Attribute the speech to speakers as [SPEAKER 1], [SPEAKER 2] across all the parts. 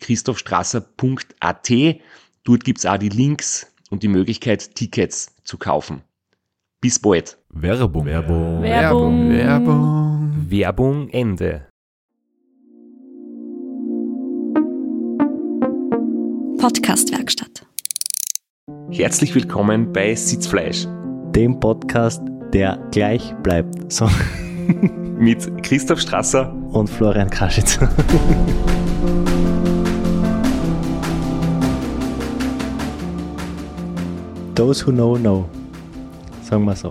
[SPEAKER 1] www.christophstrasser.at. Dort gibt's auch die Links und die Möglichkeit, Tickets zu kaufen. Bis bald.
[SPEAKER 2] Werbung.
[SPEAKER 3] Werbung.
[SPEAKER 4] Werbung.
[SPEAKER 3] Werbung.
[SPEAKER 1] Werbung Ende.
[SPEAKER 5] Podcastwerkstatt.
[SPEAKER 1] Herzlich willkommen bei Sitzfleisch
[SPEAKER 6] dem Podcast, der gleich bleibt. So.
[SPEAKER 1] mit Christoph Strasser
[SPEAKER 6] Und Florian Kraschitz. Those who know, know. Sagen wir so.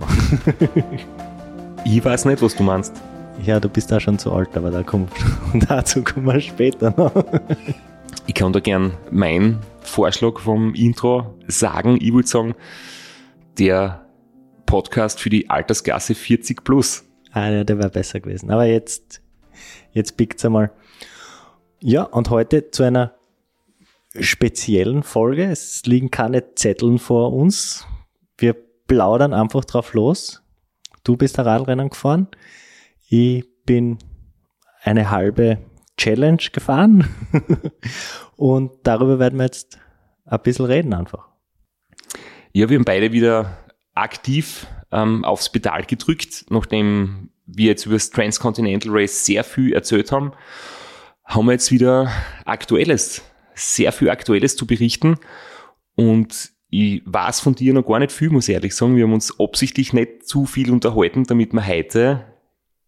[SPEAKER 1] Ich weiß nicht, was du meinst.
[SPEAKER 6] Ja, du bist da schon zu alt, aber da kommt, dazu kommen wir später noch.
[SPEAKER 1] Ich kann da gern meinen Vorschlag vom Intro sagen. Ich würde sagen, der Podcast für die Altersklasse 40 plus.
[SPEAKER 6] Ah, ja, der wäre besser gewesen. Aber jetzt, jetzt pickt's einmal. Ja, und heute zu einer speziellen Folge. Es liegen keine Zetteln vor uns. Wir plaudern einfach drauf los. Du bist ein Radrennen gefahren. Ich bin eine halbe Challenge gefahren. und darüber werden wir jetzt ein bisschen reden einfach.
[SPEAKER 1] Ja, wir haben beide wieder aktiv ähm, aufs Pedal gedrückt, nachdem wir jetzt über das Transcontinental Race sehr viel erzählt haben, haben wir jetzt wieder Aktuelles, sehr viel Aktuelles zu berichten. Und ich weiß von dir noch gar nicht viel, muss ich ehrlich sagen. Wir haben uns absichtlich nicht zu viel unterhalten, damit wir heute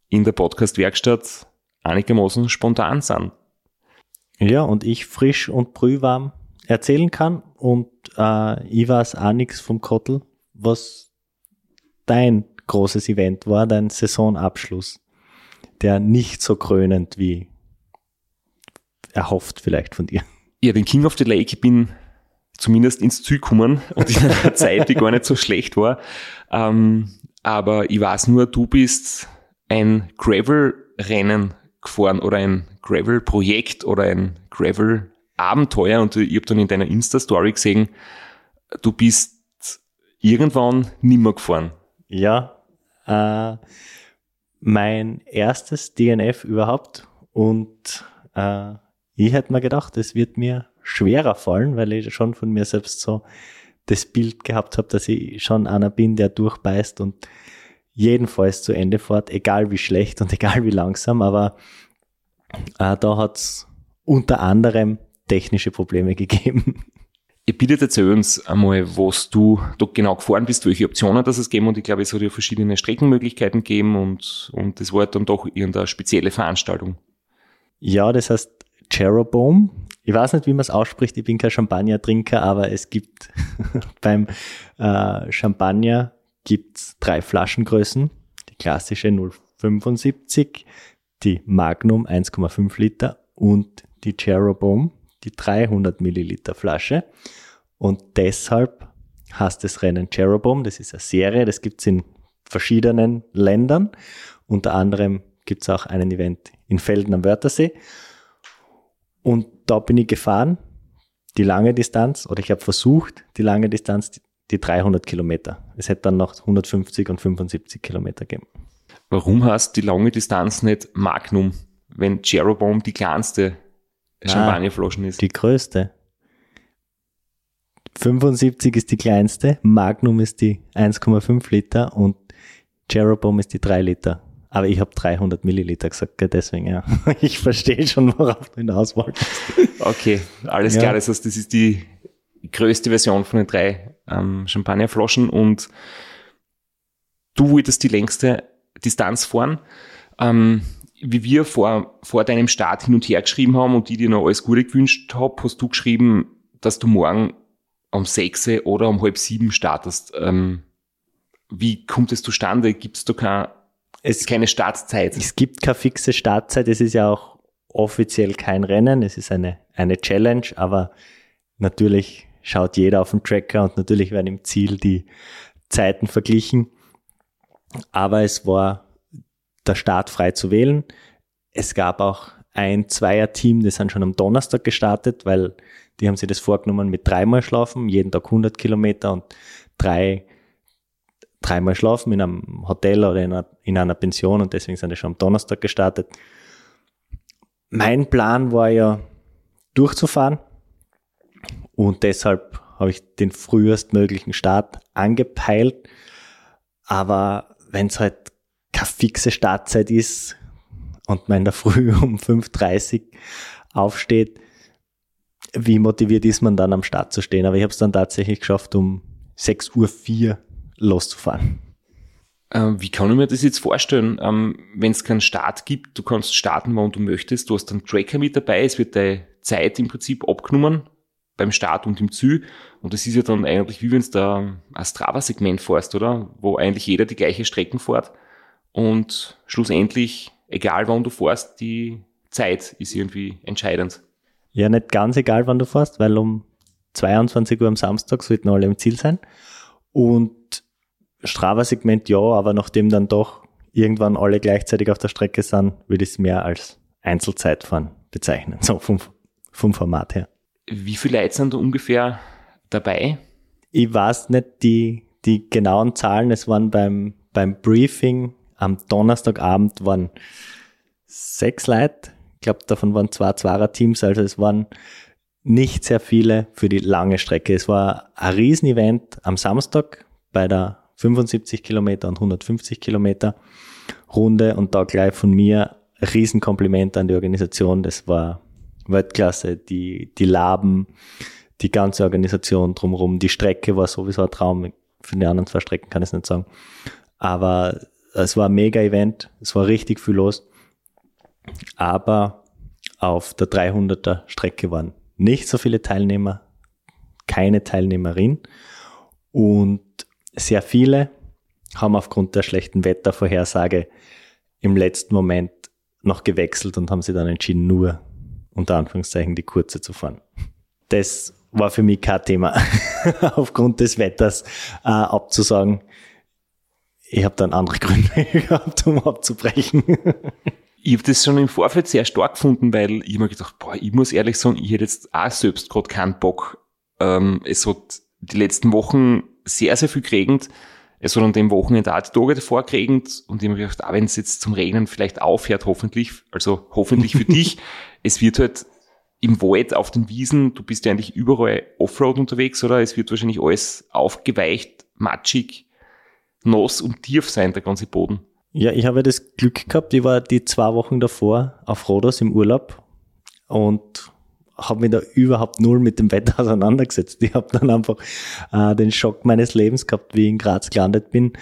[SPEAKER 1] in der Podcast-Werkstatt einigermaßen spontan sind.
[SPEAKER 6] Ja, und ich frisch und brühwarm erzählen kann und äh, ich weiß auch nichts vom Kottel, was dein großes Event war, dein Saisonabschluss, der nicht so krönend wie erhofft vielleicht von dir.
[SPEAKER 1] Ja, den King of the Lake, ich bin zumindest ins Ziel gekommen und in einer Zeit, die gar nicht so schlecht war. Ähm, aber ich weiß nur, du bist ein Gravel-Rennen gefahren oder ein Gravel-Projekt oder ein Gravel-Abenteuer und ich habe dann in deiner Insta-Story gesehen, du bist irgendwann nimmer gefahren.
[SPEAKER 6] Ja, äh, mein erstes DNF überhaupt und äh, ich hätte mir gedacht, es wird mir schwerer fallen, weil ich schon von mir selbst so das Bild gehabt habe, dass ich schon einer bin, der durchbeißt und jedenfalls zu Ende fährt, egal wie schlecht und egal wie langsam, aber äh, da hat's unter anderem technische Probleme gegeben.
[SPEAKER 1] Ihr bittet erzähl uns einmal, was du da genau gefahren bist, welche Optionen das es geben und ich glaube, es hat ja verschiedene Streckenmöglichkeiten gegeben und, und das war dann doch irgendeine spezielle Veranstaltung.
[SPEAKER 6] Ja, das heißt Jeroboam. Ich weiß nicht, wie man es ausspricht, ich bin kein Champagner-Trinker, aber es gibt beim äh, Champagner gibt's drei Flaschengrößen. Die klassische 0,75, die Magnum 1,5 Liter und die Jeroboam, die 300 Milliliter Flasche. Und deshalb heißt das Rennen Jeroboam. Das ist eine Serie, das gibt's in verschiedenen Ländern. Unter anderem gibt's auch einen Event in Felden am Wörthersee. Und da bin ich gefahren, die lange Distanz, oder ich habe versucht, die lange Distanz, die, die 300 Kilometer. Es hätte dann noch 150 und 75 Kilometer gegeben.
[SPEAKER 1] Warum heißt die lange Distanz nicht Magnum, wenn Jeroboam die kleinste Champagnerflaschen ist?
[SPEAKER 6] Die größte. 75 ist die kleinste, Magnum ist die 1,5 Liter und Jeroboam ist die 3 Liter. Aber ich habe 300 Milliliter gesagt, gell, deswegen ja. Ich verstehe schon, worauf du hinaus wolltest.
[SPEAKER 1] Okay, alles
[SPEAKER 6] Ja.
[SPEAKER 1] klar. Das heißt, das ist die größte Version von den drei ähm, Champagnerflaschen und du wolltest die längste Distanz fahren. Ähm, wie wir vor, vor deinem Start hin und her geschrieben haben und die dir noch alles Gute gewünscht habe, hast du geschrieben, dass du morgen um sechs oder um halb sieben startest. Ähm, wie kommt es zustande? Gibt es da kein,
[SPEAKER 6] Es,
[SPEAKER 1] keine Startzeit?
[SPEAKER 6] es gibt keine fixe Startzeit, es ist ja auch offiziell kein Rennen, es ist eine, eine Challenge, aber natürlich schaut jeder auf den Tracker und natürlich werden im Ziel die Zeiten verglichen. Aber es war der Start frei zu wählen. Es gab auch ein Zweier-Team, die sind schon am Donnerstag gestartet, weil die haben sich das vorgenommen mit dreimal Schlafen, jeden Tag 100 Kilometer und drei, dreimal Schlafen in einem Hotel oder in einer, in einer Pension und deswegen sind die schon am Donnerstag gestartet. Mein Plan war ja durchzufahren und deshalb habe ich den frühestmöglichen Start angepeilt. Aber wenn es halt keine fixe Startzeit ist und man in der Früh um 5.30 Uhr aufsteht, wie motiviert ist man dann am Start zu stehen? Aber ich habe es dann tatsächlich geschafft, um 6.04 Uhr loszufahren.
[SPEAKER 1] Ähm, wie kann ich mir das jetzt vorstellen, ähm, wenn es keinen Start gibt, du kannst starten, wann du möchtest, du hast einen Tracker mit dabei, es wird deine Zeit im Prinzip abgenommen beim Start und im Ziel und das ist ja dann eigentlich wie wenn du da ein Strava-Segment fährst, oder? Wo eigentlich jeder die gleiche Strecken fährt und schlussendlich, egal wann du fährst, die Zeit ist irgendwie entscheidend.
[SPEAKER 6] Ja, nicht ganz egal, wann du fährst, weil um 22 Uhr am Samstag sollten alle im Ziel sein. Und Strava-Segment ja, aber nachdem dann doch irgendwann alle gleichzeitig auf der Strecke sind, würde ich es mehr als Einzelzeitfahren bezeichnen, so vom, vom Format her.
[SPEAKER 1] Wie viele Leute sind da ungefähr dabei?
[SPEAKER 6] Ich weiß nicht die, die genauen Zahlen, es waren beim, beim Briefing am Donnerstagabend waren sechs Leute. Ich glaube, davon waren zwei Zweier-Teams, also es waren nicht sehr viele für die lange Strecke. Es war ein Riesenevent am Samstag bei der 75 Kilometer und 150 Kilometer Runde und da gleich von mir Riesenkompliment an die Organisation. Das war Weltklasse. Die, die Laben, die ganze Organisation drumherum. Die Strecke war sowieso ein Traum. Für die anderen zwei Strecken kann ich es nicht sagen. Aber es war ein Mega-Event. Es war richtig viel los. Aber auf der 300er Strecke waren nicht so viele Teilnehmer, keine Teilnehmerin und sehr viele haben aufgrund der schlechten Wettervorhersage im letzten Moment noch gewechselt und haben sich dann entschieden, nur unter Anführungszeichen die kurze zu fahren. Das war für mich kein Thema, aufgrund des Wetters äh, abzusagen. Ich habe dann andere Gründe gehabt, um abzubrechen.
[SPEAKER 1] Ich habe das schon im Vorfeld sehr stark gefunden, weil ich mir gedacht, boah, ich muss ehrlich sagen, ich hätte jetzt auch selbst gerade keinen Bock. Ähm, es hat die letzten Wochen sehr, sehr viel geregnet. Es hat an dem Wochenende auch die Tage davor geregnet und ich habe mir gedacht, auch wenn es jetzt zum Regnen vielleicht aufhört, hoffentlich, also hoffentlich für dich, es wird halt im Wald, auf den Wiesen, du bist ja eigentlich überall Offroad unterwegs, oder? Es wird wahrscheinlich alles aufgeweicht, matschig, nass und tief sein, der ganze Boden.
[SPEAKER 6] Ja, ich habe das Glück gehabt, ich war die zwei Wochen davor auf Rhodos im Urlaub und habe mich da überhaupt null mit dem Wetter auseinandergesetzt. Ich habe dann einfach äh, den Schock meines Lebens gehabt, wie ich in Graz gelandet bin.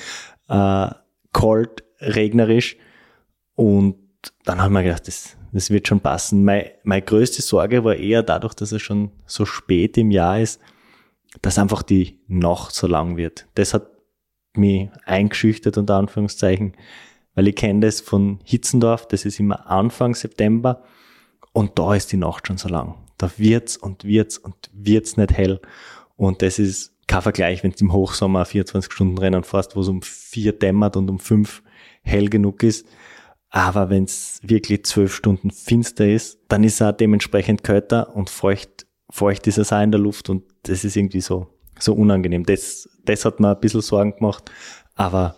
[SPEAKER 6] Äh, kalt, regnerisch und dann habe ich mir gedacht, das, das wird schon passen. Meine, meine größte Sorge war eher dadurch, dass es schon so spät im Jahr ist, dass einfach die Nacht so lang wird. Das hat mich eingeschüchtert, unter Anführungszeichen, weil ich kenne das von Hitzendorf, das ist immer Anfang September und da ist die Nacht schon so lang. Da wird's und wird's und wird's nicht hell. Und das ist kein Vergleich, wenn du im Hochsommer 24 Stunden Rennen fährst, wo es um vier dämmert und um fünf hell genug ist. Aber wenn es wirklich zwölf Stunden finster ist, dann ist auch dementsprechend kälter und feucht, feucht ist es auch in der Luft und das ist irgendwie so, so unangenehm. Das, das hat mir ein bisschen Sorgen gemacht, aber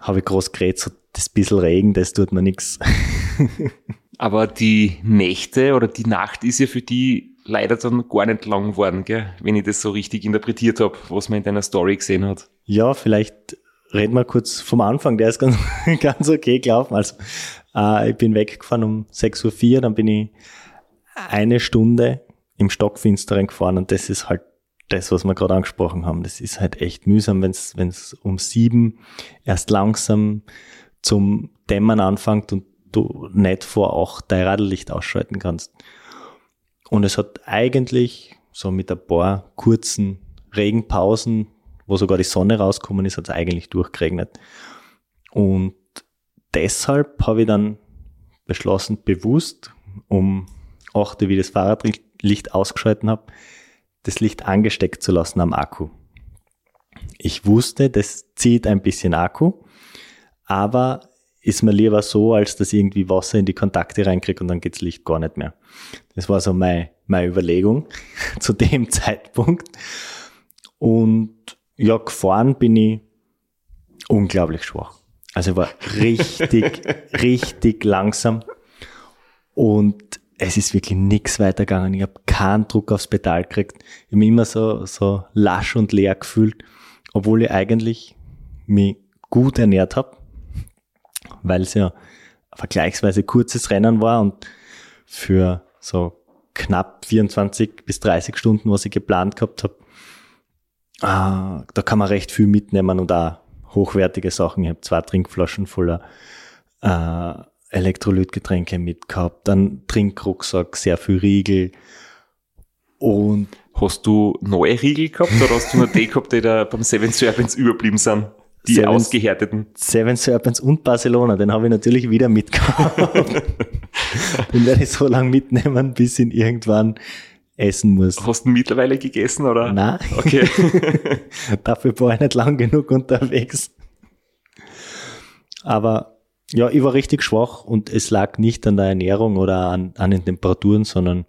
[SPEAKER 6] habe ich groß geredet, so das bisschen Regen, das tut mir nichts.
[SPEAKER 1] Aber die Nächte oder die Nacht ist ja für die leider dann gar nicht lang geworden, gell? wenn ich das so richtig interpretiert habe, was man in deiner Story gesehen hat.
[SPEAKER 6] Ja, vielleicht reden wir kurz vom Anfang, der ist ganz, ganz okay gelaufen. Also äh, ich bin weggefahren um 6.04 Uhr, dann bin ich eine Stunde im Stockfinsteren gefahren und das ist halt das, was wir gerade angesprochen haben. Das ist halt echt mühsam, wenn es um sieben erst langsam zum Dämmern anfängt und du nicht vor acht dein Radlicht ausschalten kannst. Und es hat eigentlich so mit ein paar kurzen Regenpausen, wo sogar die Sonne rausgekommen ist, hat es eigentlich durchgeregnet. Und deshalb habe ich dann beschlossen, bewusst um 8 Uhr, wie das Fahrradlicht ausgeschalten habe, das Licht angesteckt zu lassen am Akku. Ich wusste, das zieht ein bisschen Akku, aber ist mir lieber so, als dass ich irgendwie Wasser in die Kontakte reinkriege und dann geht's Licht gar nicht mehr. Das war so meine, meine Überlegung zu dem Zeitpunkt. Und ja, gefahren bin ich unglaublich schwach. Also ich war richtig, richtig langsam und es ist wirklich nichts weitergegangen. Ich habe keinen Druck aufs Pedal gekriegt. Ich habe mich immer so, so lasch und leer gefühlt, obwohl ich eigentlich mich gut ernährt habe, weil es ja ein vergleichsweise kurzes Rennen war und für so knapp 24 bis 30 Stunden, was ich geplant gehabt habe, äh, da kann man recht viel mitnehmen und auch hochwertige Sachen. Ich habe zwei Trinkflaschen voller äh, Elektrolytgetränke mitgehabt, dann Trinkrucksack, sehr viel Riegel und
[SPEAKER 1] Hast du neue Riegel gehabt oder hast du nur die gehabt, die da beim Seven Serpents überblieben sind? Die
[SPEAKER 6] Seven-
[SPEAKER 1] ausgehärteten.
[SPEAKER 6] Seven Serpents und Barcelona, den habe ich natürlich wieder mitgehabt. den werde ich so lange mitnehmen, bis ich ihn irgendwann essen muss.
[SPEAKER 1] Hast du ihn mittlerweile gegessen oder?
[SPEAKER 6] Nein,
[SPEAKER 1] Okay.
[SPEAKER 6] dafür war ich nicht lang genug unterwegs. Aber ja, ich war richtig schwach und es lag nicht an der Ernährung oder an, an den Temperaturen, sondern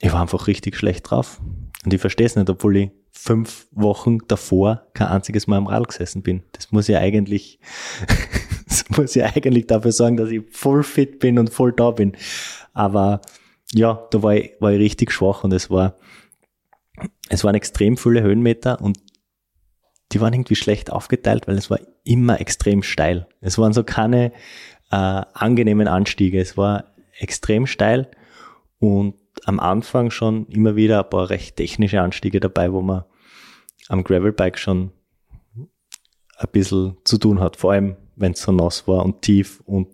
[SPEAKER 6] ich war einfach richtig schlecht drauf. Und ich verstehe es nicht, obwohl ich fünf Wochen davor kein einziges Mal am Rad gesessen bin. Das muss ja eigentlich, das muss ja eigentlich dafür sorgen, dass ich voll fit bin und voll da bin. Aber ja, da war ich, war ich richtig schwach und es war, es waren extrem viele Höhenmeter und die waren irgendwie schlecht aufgeteilt, weil es war immer extrem steil. Es waren so keine äh, angenehmen Anstiege. Es war extrem steil und am Anfang schon immer wieder ein paar recht technische Anstiege dabei, wo man am Gravelbike schon ein bisschen zu tun hat. Vor allem, wenn es so nass war und tief und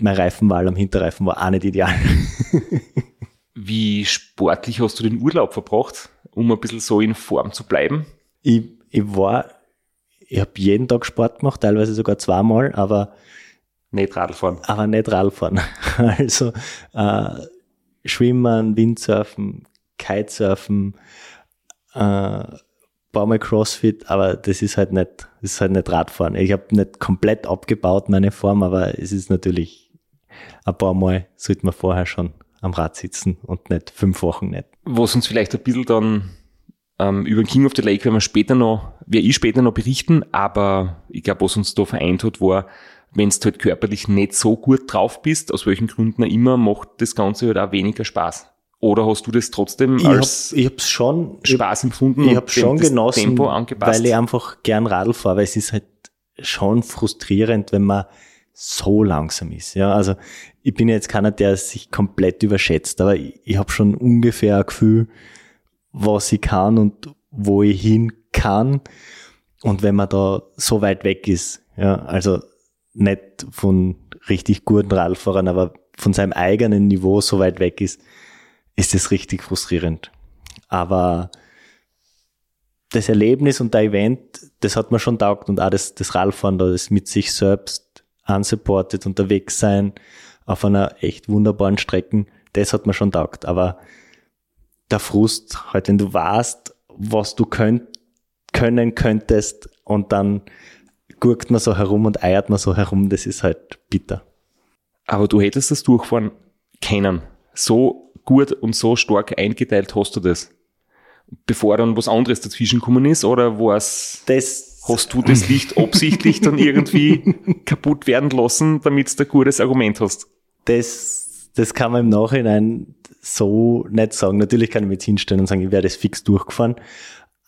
[SPEAKER 6] mein Reifenwahl am Hinterreifen war auch nicht ideal.
[SPEAKER 1] Wie sportlich hast du den Urlaub verbracht, um ein bisschen so in Form zu bleiben?
[SPEAKER 6] ich, ich war, ich habe jeden Tag Sport gemacht, teilweise sogar zweimal, aber
[SPEAKER 1] Nicht Radfahren.
[SPEAKER 6] aber nicht Radfahren. Also äh, Schwimmen, Windsurfen, Kitesurfen, äh, paar Mal Crossfit, aber das ist halt nicht, das ist halt nicht Radfahren. Ich habe nicht komplett abgebaut meine Form, aber es ist natürlich ein paar Mal sollte man vorher schon am Rad sitzen und nicht fünf Wochen nicht.
[SPEAKER 1] Was uns vielleicht ein bisschen dann ähm, über King of the Lake werden wir später noch, werde ich später noch berichten, aber ich glaube, was uns da vereint hat, war, wenn du halt körperlich nicht so gut drauf bist, aus welchen Gründen auch immer, macht das Ganze halt auch weniger Spaß. Oder hast du das trotzdem
[SPEAKER 6] Ich habe
[SPEAKER 1] als
[SPEAKER 6] ich hab's schon, ich,
[SPEAKER 1] Spaß empfunden
[SPEAKER 6] ich
[SPEAKER 1] und
[SPEAKER 6] habe schon genossen,
[SPEAKER 1] Tempo angepasst?
[SPEAKER 6] weil ich einfach gern Radl fahre, weil es ist halt schon frustrierend, wenn man so langsam ist. Ja, also ich bin jetzt keiner, der sich komplett überschätzt, aber ich, ich habe schon ungefähr ein Gefühl, was ich kann und wo ich hin kann. Und wenn man da so weit weg ist, ja, also nicht von richtig guten Radfahrern, aber von seinem eigenen Niveau so weit weg ist, ist das richtig frustrierend. Aber das Erlebnis und der Event, das hat mir schon taugt und auch das, das Radfahren, da das mit sich selbst unsupported unterwegs sein auf einer echt wunderbaren Strecke, das hat mir schon taugt. Aber der Frust, halt, wenn du weißt, was du könnt, können könntest und dann gurkt man so herum und eiert man so herum, das ist halt bitter.
[SPEAKER 1] Aber du hättest das Durchfahren können. So gut und so stark eingeteilt hast du das. Bevor dann was anderes dazwischen gekommen ist, oder
[SPEAKER 6] Das,
[SPEAKER 1] hast du das Licht absichtlich dann irgendwie kaputt werden lassen, damit du ein gutes Argument hast?
[SPEAKER 6] das, das kann man im Nachhinein so nicht sagen. Natürlich kann ich mich jetzt hinstellen und sagen, ich werde es fix durchgefahren,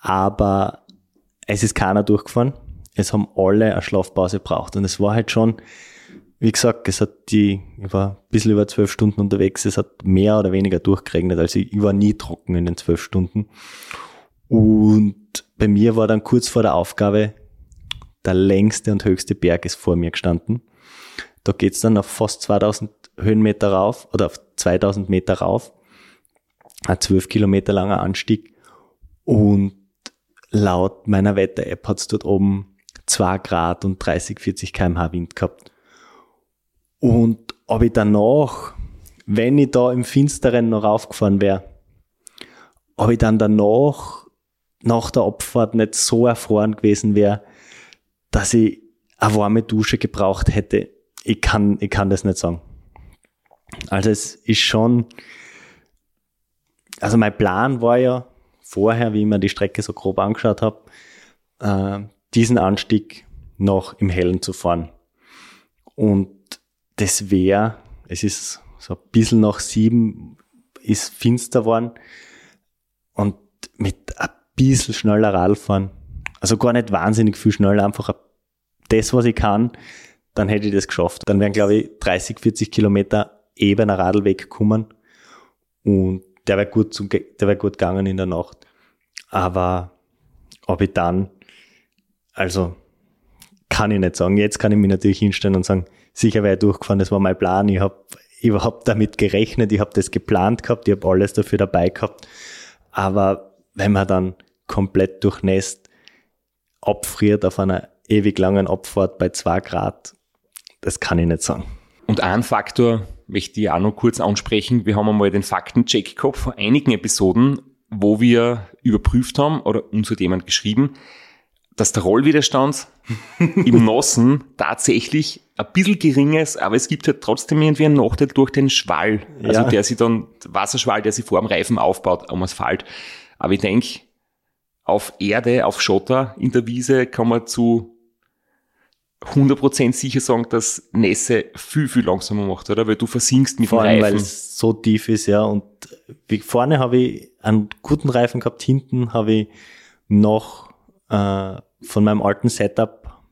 [SPEAKER 6] aber es ist keiner durchgefahren. Es haben alle eine Schlafpause braucht. Und es war halt schon, wie gesagt, es hat die, ich war ein bisschen über zwölf Stunden unterwegs, es hat mehr oder weniger durchgeregnet, also ich, war nie trocken in den zwölf Stunden. Und bei mir war dann kurz vor der Aufgabe, der längste und höchste Berg ist vor mir gestanden. Da geht's dann auf fast 2000 Höhenmeter rauf oder auf 2000 Meter rauf. Ein 12 Kilometer langer Anstieg. Und laut meiner Wetter-App hat's dort oben 2 Grad und 30, 40 kmh Wind gehabt. Und ob ich danach, wenn ich da im Finsteren noch raufgefahren wäre, ob ich dann danach, nach der Abfahrt nicht so erfroren gewesen wäre, dass ich eine warme Dusche gebraucht hätte, ich kann, ich kann das nicht sagen. Also es ist schon, also mein Plan war ja vorher, wie ich mir die Strecke so grob angeschaut habe, äh, diesen Anstieg noch im Hellen zu fahren. Und das wäre, es ist so ein bisschen nach sieben, ist finster geworden und mit ein bisschen schneller Radfahren, also gar nicht wahnsinnig viel schneller, einfach das, was ich kann, dann hätte ich das geschafft. Dann wären, glaube ich, 30, 40 Kilometer ebener Radlweg gekommen und der wäre gut, zum, der wäre gut gegangen in der Nacht. Aber ob ich dann, also kann ich nicht sagen. Jetzt kann ich mich natürlich hinstellen und sagen, sicher wäre ich durchgefahren, das war mein Plan. Ich habe überhaupt damit gerechnet, ich habe das geplant gehabt, ich habe alles dafür dabei gehabt. Aber wenn man dann komplett durchnässt, abfriert auf einer ewig langen Abfahrt bei zwei Grad, das kann ich nicht sagen.
[SPEAKER 1] Und ein Faktor möchte ich auch noch kurz ansprechen. Wir haben einmal den Faktencheck gehabt vor einigen Episoden, wo wir überprüft haben oder uns hat jemand geschrieben, dass der Rollwiderstand im Nossen tatsächlich ein bisschen gering ist, aber es gibt halt trotzdem irgendwie einen Nachteil durch den Schwall. Also
[SPEAKER 6] Ja.
[SPEAKER 1] der sich dann, Wasserschwall, der sich vor dem Reifen aufbaut am Asphalt. Aber ich denke, auf Erde, auf Schotter in der Wiese kann man zu 100% sicher sagen, dass Nässe viel, viel langsamer macht, oder? Weil du versinkst mit
[SPEAKER 6] Vor
[SPEAKER 1] dem
[SPEAKER 6] allem, weil
[SPEAKER 1] Reifen.
[SPEAKER 6] es so tief ist, ja. Und wie vorne habe ich einen guten Reifen gehabt, hinten habe ich noch äh, von meinem alten Setup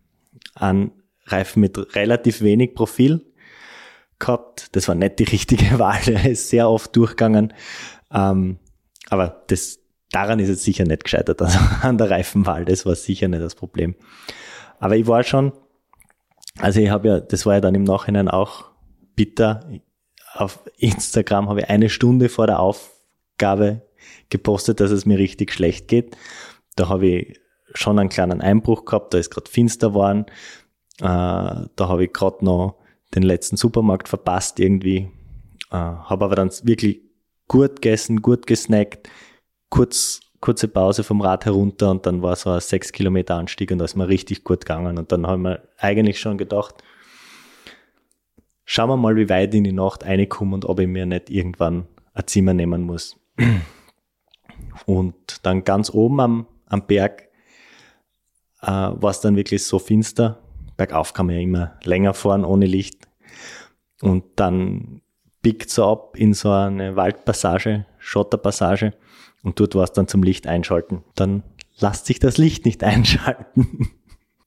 [SPEAKER 6] einen Reifen mit relativ wenig Profil gehabt. Das war nicht die richtige Wahl, der ist sehr oft durchgegangen. Ähm, aber das, daran ist es sicher nicht gescheitert, also an der Reifenwahl, das war sicher nicht das Problem. Aber ich war schon, also ich habe ja, das war ja dann im Nachhinein auch bitter. Auf Instagram habe ich eine Stunde vor der Aufgabe gepostet, dass es mir richtig schlecht geht. Da habe ich schon einen kleinen Einbruch gehabt, da ist gerade finster geworden. Äh, da habe ich gerade noch den letzten Supermarkt verpasst irgendwie. Äh, habe aber dann wirklich gut gegessen, gut gesnackt, kurz, kurze Pause vom Rad herunter und dann war so ein sechs Kilometer Anstieg und da ist mir richtig gut gegangen. Und dann haben wir eigentlich schon gedacht, schauen wir mal, wie weit in die Nacht reinkomme und ob ich mir nicht irgendwann ein Zimmer nehmen muss. Und dann ganz oben am, am Berg äh, war es dann wirklich so finster. Bergauf kann man ja immer länger fahren ohne Licht. Und dann biegt so ab in so eine Waldpassage, Schotterpassage. Und dort war es dann zum Licht einschalten. Dann lasst sich das Licht nicht einschalten.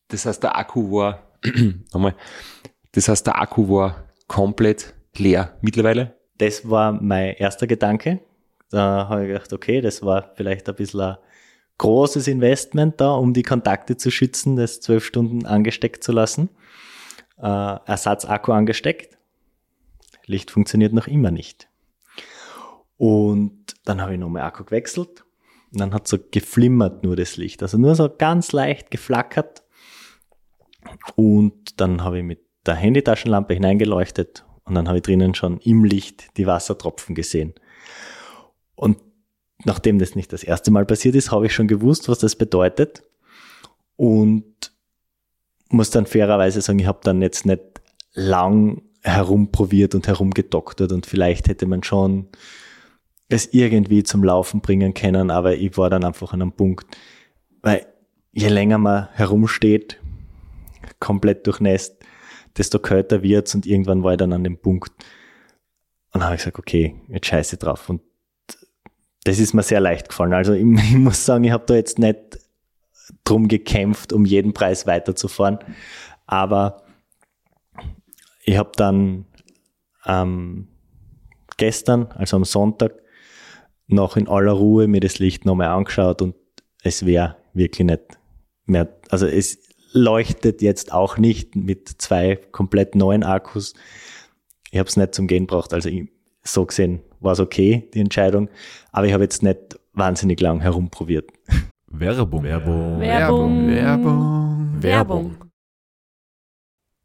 [SPEAKER 1] Das heißt, der Akku war, nochmal, das heißt, der Akku war komplett leer mittlerweile.
[SPEAKER 6] Das war mein erster Gedanke. Da habe ich gedacht, okay, das war vielleicht ein bisschen ein großes Investment da, um die Kontakte zu schützen, das zwölf Stunden angesteckt zu lassen. Äh, Ersatzakku angesteckt. Licht funktioniert noch immer nicht. Und dann habe ich nochmal Akku gewechselt. Und dann hat so geflimmert nur das Licht. Also nur so ganz leicht geflackert. Und dann habe ich mit der Handytaschenlampe hineingeleuchtet und dann habe ich drinnen schon im Licht die Wassertropfen gesehen. Und nachdem das nicht das erste Mal passiert ist, habe ich schon gewusst, was das bedeutet. Und muss dann fairerweise sagen, ich habe dann jetzt nicht lang herumprobiert und herumgedoktert und vielleicht hätte man schon es irgendwie zum Laufen bringen können, aber ich war dann einfach an einem Punkt, weil je länger man herumsteht, komplett durchnässt, desto kälter wird's und irgendwann war ich dann an dem Punkt und habe ich gesagt, okay, jetzt scheiße drauf und das ist mir sehr leicht gefallen. Also ich, ich muss sagen, ich habe da jetzt nicht drum gekämpft, um jeden Preis weiterzufahren. Aber ich habe dann ähm, gestern, also am Sonntag, noch in aller Ruhe mir das Licht nochmal angeschaut und es wäre wirklich nicht mehr, also es leuchtet jetzt auch nicht mit zwei komplett neuen Akkus. Ich habe es nicht zum Gehen braucht, also ich, so gesehen war es okay, die Entscheidung, aber ich habe jetzt nicht wahnsinnig lang herumprobiert.
[SPEAKER 3] Werbung. Werbung.
[SPEAKER 5] Werbung.
[SPEAKER 3] Werbung.
[SPEAKER 5] Werbung.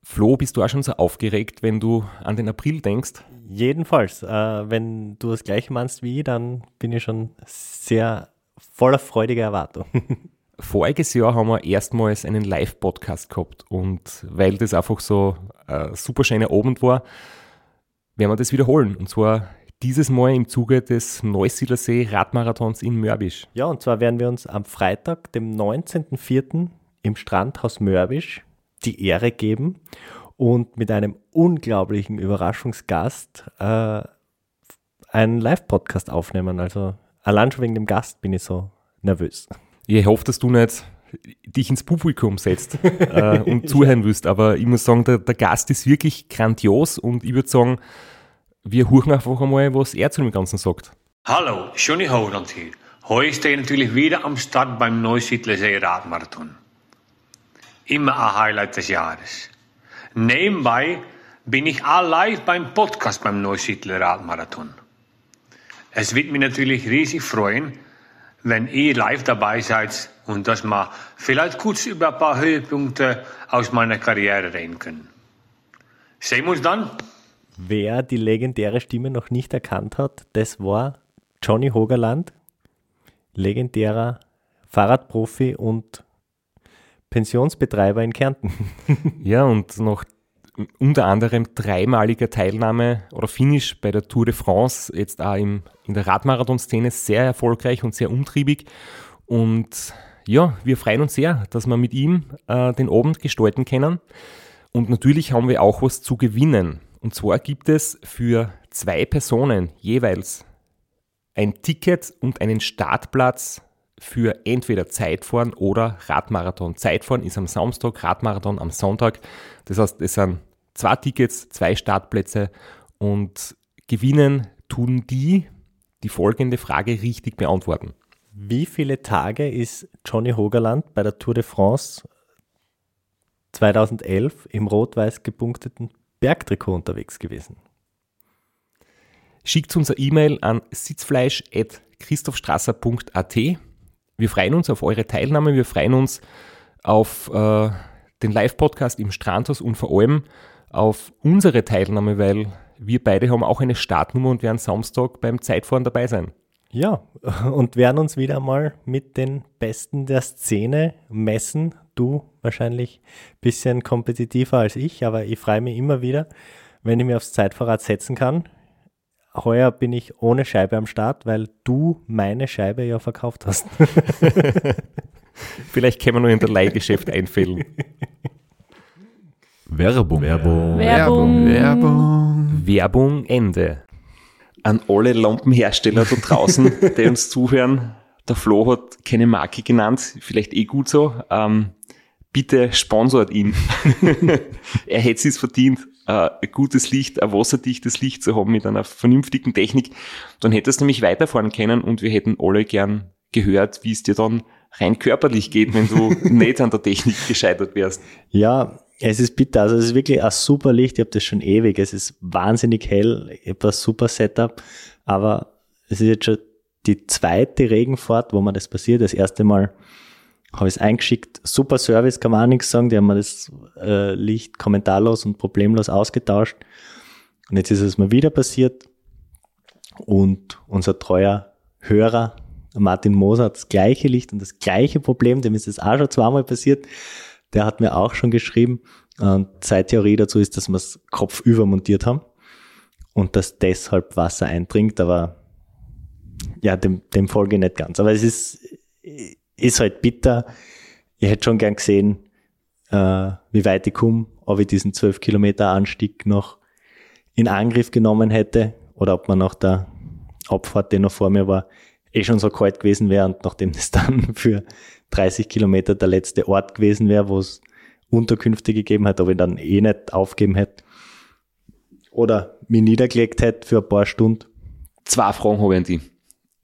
[SPEAKER 1] Flo, bist du auch schon so aufgeregt, wenn du an den April denkst?
[SPEAKER 6] Jedenfalls, äh, wenn du das gleiche meinst wie ich, dann bin ich schon sehr voller freudiger Erwartung.
[SPEAKER 1] Voriges Jahr haben wir erstmals einen Live-Podcast gehabt und weil das einfach so ein super schöner Abend war, werden wir das wiederholen. Und zwar dieses Mal im Zuge des Neusiedlersee Radmarathons in Mörbisch.
[SPEAKER 6] Ja, und zwar werden wir uns am Freitag, dem 19.04. im Strandhaus Mörbisch die Ehre geben und mit einem unglaublichen Überraschungsgast äh, einen Live-Podcast aufnehmen. Also allein schon wegen dem Gast bin ich so nervös.
[SPEAKER 1] Ich hoffe, dass du nicht dich ins Publikum setzt äh, und zuhören willst, aber ich muss sagen, der, der Gast ist wirklich grandios und ich würde sagen, wir huchen einfach einmal, was er zu dem Ganzen sagt.
[SPEAKER 2] Hallo, Johnny Holand hier. Heute stehe ich natürlich wieder am Start beim Neusiedlersee Radmarathon. Immer ein Highlight des Jahres. Nebenbei bin ich all live beim Podcast beim Neusiedler Radmarathon. Es wird mich natürlich riesig freuen, wenn ihr live dabei seid und dass wir vielleicht kurz über ein paar Höhepunkte aus meiner Karriere reden können. Sehen wir uns dann?
[SPEAKER 6] Wer die legendäre Stimme noch nicht erkannt hat, das war Johnny Hogerland, legendärer Fahrradprofi und Pensionsbetreiber in Kärnten.
[SPEAKER 1] Ja, und noch unter anderem dreimaliger Teilnahme oder Finish bei der Tour de France, jetzt auch im, in der Radmarathon-Szene sehr erfolgreich und sehr umtriebig. Und ja, wir freuen uns sehr, dass wir mit ihm äh, den Abend gestalten können. Und natürlich haben wir auch was zu gewinnen. Und zwar gibt es für zwei Personen jeweils ein Ticket und einen Startplatz für entweder Zeitfahren oder Radmarathon. Zeitfahren ist am Samstag, Radmarathon am Sonntag. Das heißt, es sind zwei Tickets, zwei Startplätze und gewinnen tun die, die folgende Frage richtig beantworten.
[SPEAKER 6] Wie viele Tage ist Johnny Hogerland bei der Tour de France 2011 im rot-weiß gepunkteten Bergtrikot unterwegs gewesen?
[SPEAKER 1] Schickt uns eine E-Mail an sitzfleisch.christophstrasser.at. Wir freuen uns auf eure Teilnahme, wir freuen uns auf äh, den Live-Podcast im Strandhaus und vor allem auf unsere Teilnahme, weil wir beide haben auch eine Startnummer und werden Samstag beim Zeitfahren dabei sein.
[SPEAKER 6] Ja, und werden uns wieder mal mit den Besten der Szene messen. Du wahrscheinlich ein bisschen kompetitiver als ich, aber ich freue mich immer wieder, wenn ich mir aufs Zeitfahrrad setzen kann. Heuer bin ich ohne Scheibe am Start, weil du meine Scheibe ja verkauft hast.
[SPEAKER 1] Vielleicht können wir nur in der Leihgeschäft einfällen.
[SPEAKER 3] Werbung. Werbung.
[SPEAKER 5] Werbung.
[SPEAKER 3] Werbung.
[SPEAKER 1] Werbung Ende. An alle Lampenhersteller da draußen, die uns zuhören, der Flo hat keine Marke genannt, vielleicht eh gut so. Ähm, bitte sponsort ihn. er hätte es verdient, äh, ein gutes Licht, ein wasserdichtes Licht zu haben mit einer vernünftigen Technik. Dann hättest du nämlich weiterfahren können und wir hätten alle gern gehört, wie es dir dann rein körperlich geht, wenn du nicht an der Technik gescheitert wärst.
[SPEAKER 6] Ja, es ist bitter. Also es ist wirklich ein super Licht. Ich habe das schon ewig. Es ist wahnsinnig hell. Ich habe ein super Setup. Aber es ist jetzt schon die zweite Regenfahrt, wo mir das passiert. Das erste Mal habe ich es eingeschickt. Super Service, kann man auch nichts sagen. Die haben mir das äh, Licht kommentarlos und problemlos ausgetauscht. Und jetzt ist es mal wieder passiert. Und unser treuer Hörer, Martin Moser, hat das gleiche Licht und das gleiche Problem. Dem ist es auch schon zweimal passiert. Der hat mir auch schon geschrieben. Und seine Theorie dazu ist, dass wir es kopfüber montiert haben und dass deshalb Wasser eindringt. Aber ja, dem, dem folge ich nicht ganz. Aber es ist, ist halt bitter. Ich hätte schon gern gesehen, äh, wie weit ich komme, ob ich diesen 12 Kilometer Anstieg noch in Angriff genommen hätte oder ob man nach der Abfahrt, die noch vor mir war, eh schon so kalt gewesen wäre und nachdem es dann für 30 Kilometer der letzte Ort gewesen wäre, wo es Unterkünfte gegeben hat, ob ich dann eh nicht aufgeben hätte oder mich niedergelegt hätte für ein paar Stunden.
[SPEAKER 1] Zwei Fragen habe ich an dich.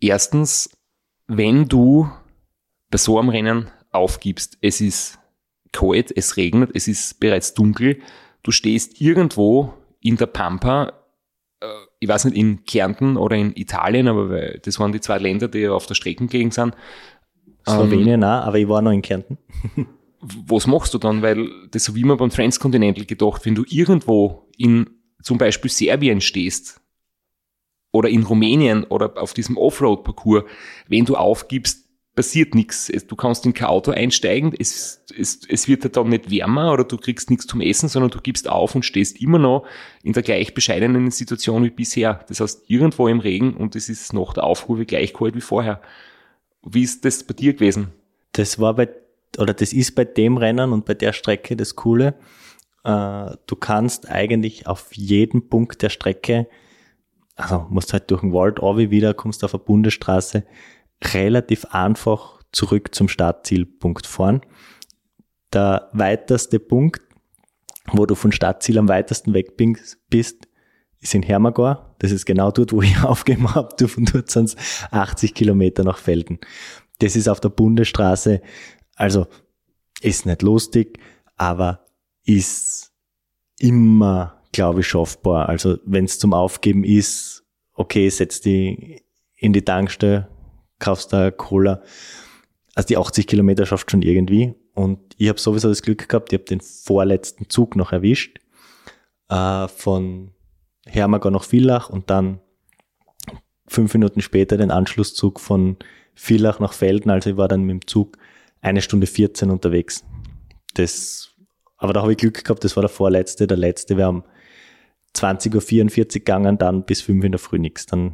[SPEAKER 1] Erstens, wenn du bei so einem Rennen aufgibst, es ist kalt, es regnet, es ist bereits dunkel, du stehst irgendwo in der Pampa, äh, ich weiß nicht, in Kärnten oder in Italien, aber das waren die zwei Länder, die auf der Streckengegend sind.
[SPEAKER 6] Slowenien auch, aber ich war noch in Kärnten.
[SPEAKER 1] was machst du dann? Weil das so wie man beim Transcontinental gedacht, wenn du irgendwo in zum Beispiel Serbien stehst oder in Rumänien oder auf diesem Offroad-Parcours, wenn du aufgibst, passiert nichts. Du kannst in kein Auto einsteigen, es, es, es wird dir dann nicht wärmer oder du kriegst nichts zum Essen, sondern du gibst auf und stehst immer noch in der gleich bescheidenen Situation wie bisher. Das heißt, irgendwo im Regen und es ist nach der Aufrufe gleich kalt wie vorher. Wie ist das bei dir gewesen?
[SPEAKER 6] Das war bei, oder das ist bei dem Rennen und bei der Strecke das Coole. Äh, du kannst eigentlich auf jeden Punkt der Strecke, also musst halt durch den Wald Wald wieder, kommst auf eine Bundesstraße, relativ einfach zurück zum Startzielpunkt fahren. Der weiteste Punkt, wo du von Startziel am weitesten weg bist, ist in Hermagor. Das ist genau dort, wo ich aufgegeben habe. Von dort sind es 80 Kilometer nach Felden. Das ist auf der Bundesstraße. Also ist nicht lustig, aber ist immer, glaube ich, schaffbar. Also wenn es zum Aufgeben ist, okay, setz die in die Tankstelle, kaufst da Cola. Also die 80 Kilometer schafft schon irgendwie. Und ich habe sowieso das Glück gehabt, ich habe den vorletzten Zug noch erwischt. Äh, von Hermagor nach Villach und dann fünf Minuten später den Anschlusszug von Villach nach Felden. Also ich war dann mit dem Zug eine Stunde 14 unterwegs. Das, aber da habe ich Glück gehabt, das war der vorletzte. Der letzte wäre um 20.44 Uhr gegangen, dann bis 5 in der Früh nichts. Dann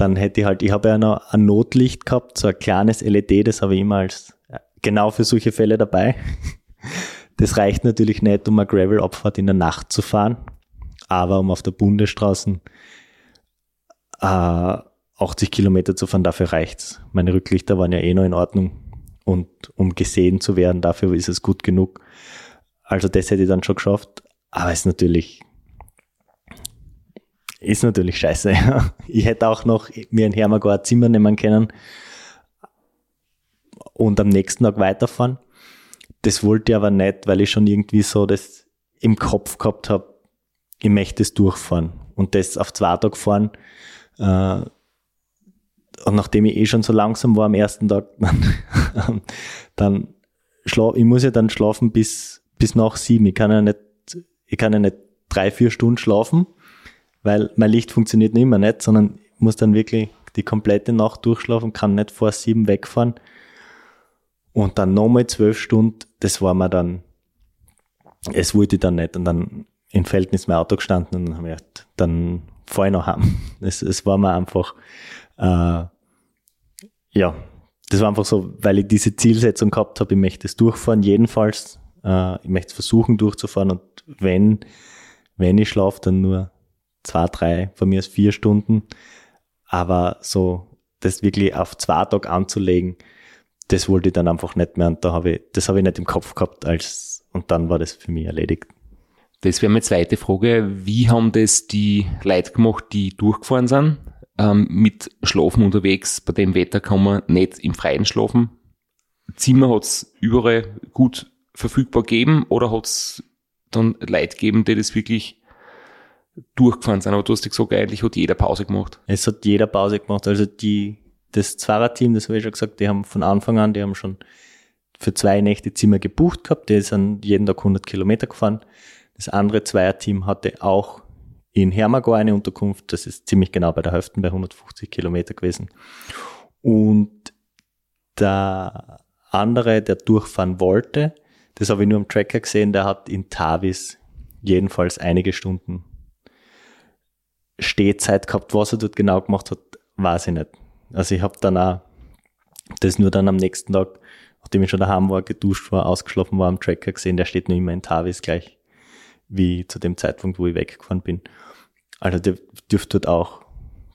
[SPEAKER 6] dann hätte ich halt, ich habe ja noch ein Notlicht gehabt, so ein kleines LED, das habe ich immer als genau für solche Fälle dabei. Das reicht natürlich nicht, um eine Gravel-Abfahrt in der Nacht zu fahren, aber um auf der Bundesstraße äh, 80 Kilometer zu fahren, dafür reicht's. Meine Rücklichter waren ja eh noch in Ordnung und um gesehen zu werden, dafür ist es gut genug. Also das hätte ich dann schon geschafft, aber es ist natürlich ist natürlich scheiße. Ich hätte auch noch mir in Hermagor ein Zimmer nehmen können und am nächsten Tag weiterfahren. Das wollte ich aber nicht, weil ich schon irgendwie so das im Kopf gehabt habe, ich möchte es durchfahren und das auf zwei Tage fahren. Äh, und nachdem ich eh schon so langsam war am ersten Tag, dann, dann ich muss ja dann schlafen bis, bis nach sieben. Ich kann ja nicht, ich kann ja nicht drei, vier Stunden schlafen weil mein Licht funktioniert mehr nicht, sondern muss dann wirklich die komplette Nacht durchschlafen, kann nicht vor sieben wegfahren. Und dann nochmal zwölf Stunden, das war mir dann, es wollte ich dann nicht. Und dann Felden ist mein Auto gestanden und dann habe ich gedacht, dann fahre ich noch heim. Es, es war mir einfach, äh, ja, das war einfach so, weil ich diese Zielsetzung gehabt habe, ich möchte es durchfahren, jedenfalls. Äh, ich möchte es versuchen durchzufahren und wenn, wenn ich schlafe, dann nur zwei, drei, von mir aus vier Stunden. Aber so das wirklich auf zwei Tage anzulegen, das wollte ich dann einfach nicht mehr. Und da habe ich, das habe ich nicht im Kopf gehabt als, und dann war das für mich erledigt.
[SPEAKER 1] Das wäre meine zweite Frage. Wie haben das die Leute gemacht, die durchgefahren sind? Ähm, mit Schlafen unterwegs, bei dem Wetter kann man nicht im Freien schlafen. Zimmer hat es überall gut verfügbar gegeben oder hat es dann Leute gegeben, die das wirklich durchgefahren sind. Aber du hast gesagt, eigentlich hat jeder Pause gemacht.
[SPEAKER 6] Es hat jeder Pause gemacht. Also die, das Zwarer-Team, das habe ich schon gesagt, die haben von Anfang an, die haben schon für zwei Nächte Zimmer gebucht gehabt. Die sind jeden Tag 100 Kilometer gefahren. Das andere Zweierteam hatte auch in Hermagor eine Unterkunft. Das ist ziemlich genau bei der Hälfte, bei 150 Kilometer gewesen. Und der andere, der durchfahren wollte, das habe ich nur am Tracker gesehen, der hat in Tavis jedenfalls einige Stunden Stehzeit gehabt. Was er dort genau gemacht hat, weiß ich nicht. Also ich habe dann auch das nur dann am nächsten Tag, nachdem ich schon daheim war, geduscht war, ausgeschlafen war, am Tracker gesehen, der steht nur immer in Tavis gleich wie zu dem Zeitpunkt, wo ich weggefahren bin. Also der dürfte dort auch.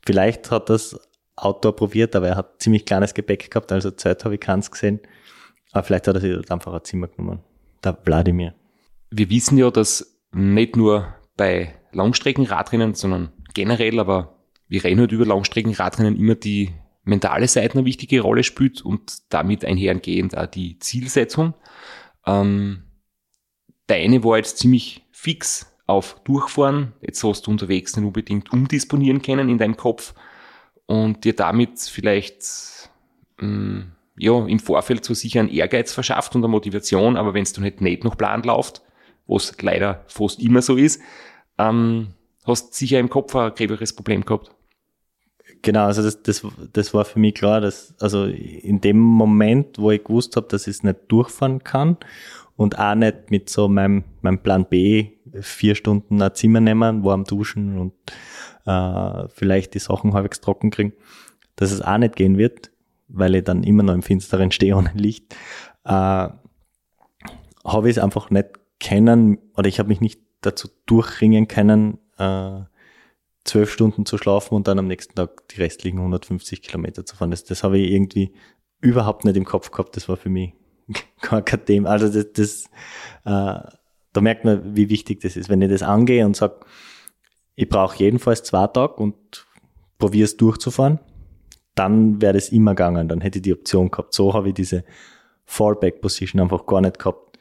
[SPEAKER 6] Vielleicht hat das Outdoor probiert, aber er hat ziemlich kleines Gepäck gehabt, also Zeit habe ich keins gesehen. Aber vielleicht hat er sich dort einfach ein Zimmer genommen. Der Wladimir.
[SPEAKER 1] Wir wissen ja, dass nicht nur bei Langstreckenradrennen, sondern generell, aber wir reden halt über Langstreckenradrennen immer die mentale Seite eine wichtige Rolle spielt und damit einhergehend auch die Zielsetzung. Ähm, deine war jetzt ziemlich fix auf Durchfahren. Jetzt hast du unterwegs nicht unbedingt umdisponieren können in deinem Kopf und dir damit vielleicht ähm, ja, im Vorfeld so sicher einen Ehrgeiz verschafft und eine Motivation, aber wenn es du nicht, nicht noch Plan läuft, was leider fast immer so ist, ähm, hast sicher im Kopf ein gräberes Problem gehabt.
[SPEAKER 6] Genau, also das, das, das war für mich klar, dass also in dem Moment, wo ich gewusst habe, dass ich es nicht durchfahren kann und auch nicht mit so meinem, meinem Plan B vier Stunden ein Zimmer nehmen, warm duschen und äh, vielleicht die Sachen halbwegs trocken kriegen, dass es auch nicht gehen wird, weil ich dann immer noch im Finsteren stehe ohne Licht, äh, habe ich es einfach nicht kennen oder ich habe mich nicht dazu durchringen können, zwölf Stunden zu schlafen und dann am nächsten Tag die restlichen 150 Kilometer zu fahren. Das, das habe ich irgendwie überhaupt nicht im Kopf gehabt. Das war für mich gar kein Thema. Also das, das äh, da merkt man, wie wichtig das ist. Wenn ich das angehe und sage, ich brauche jedenfalls zwei Tage und probiere es durchzufahren, dann wäre das immer gegangen. Dann hätte ich die Option gehabt. So habe ich diese Fallback-Position einfach gar nicht gehabt.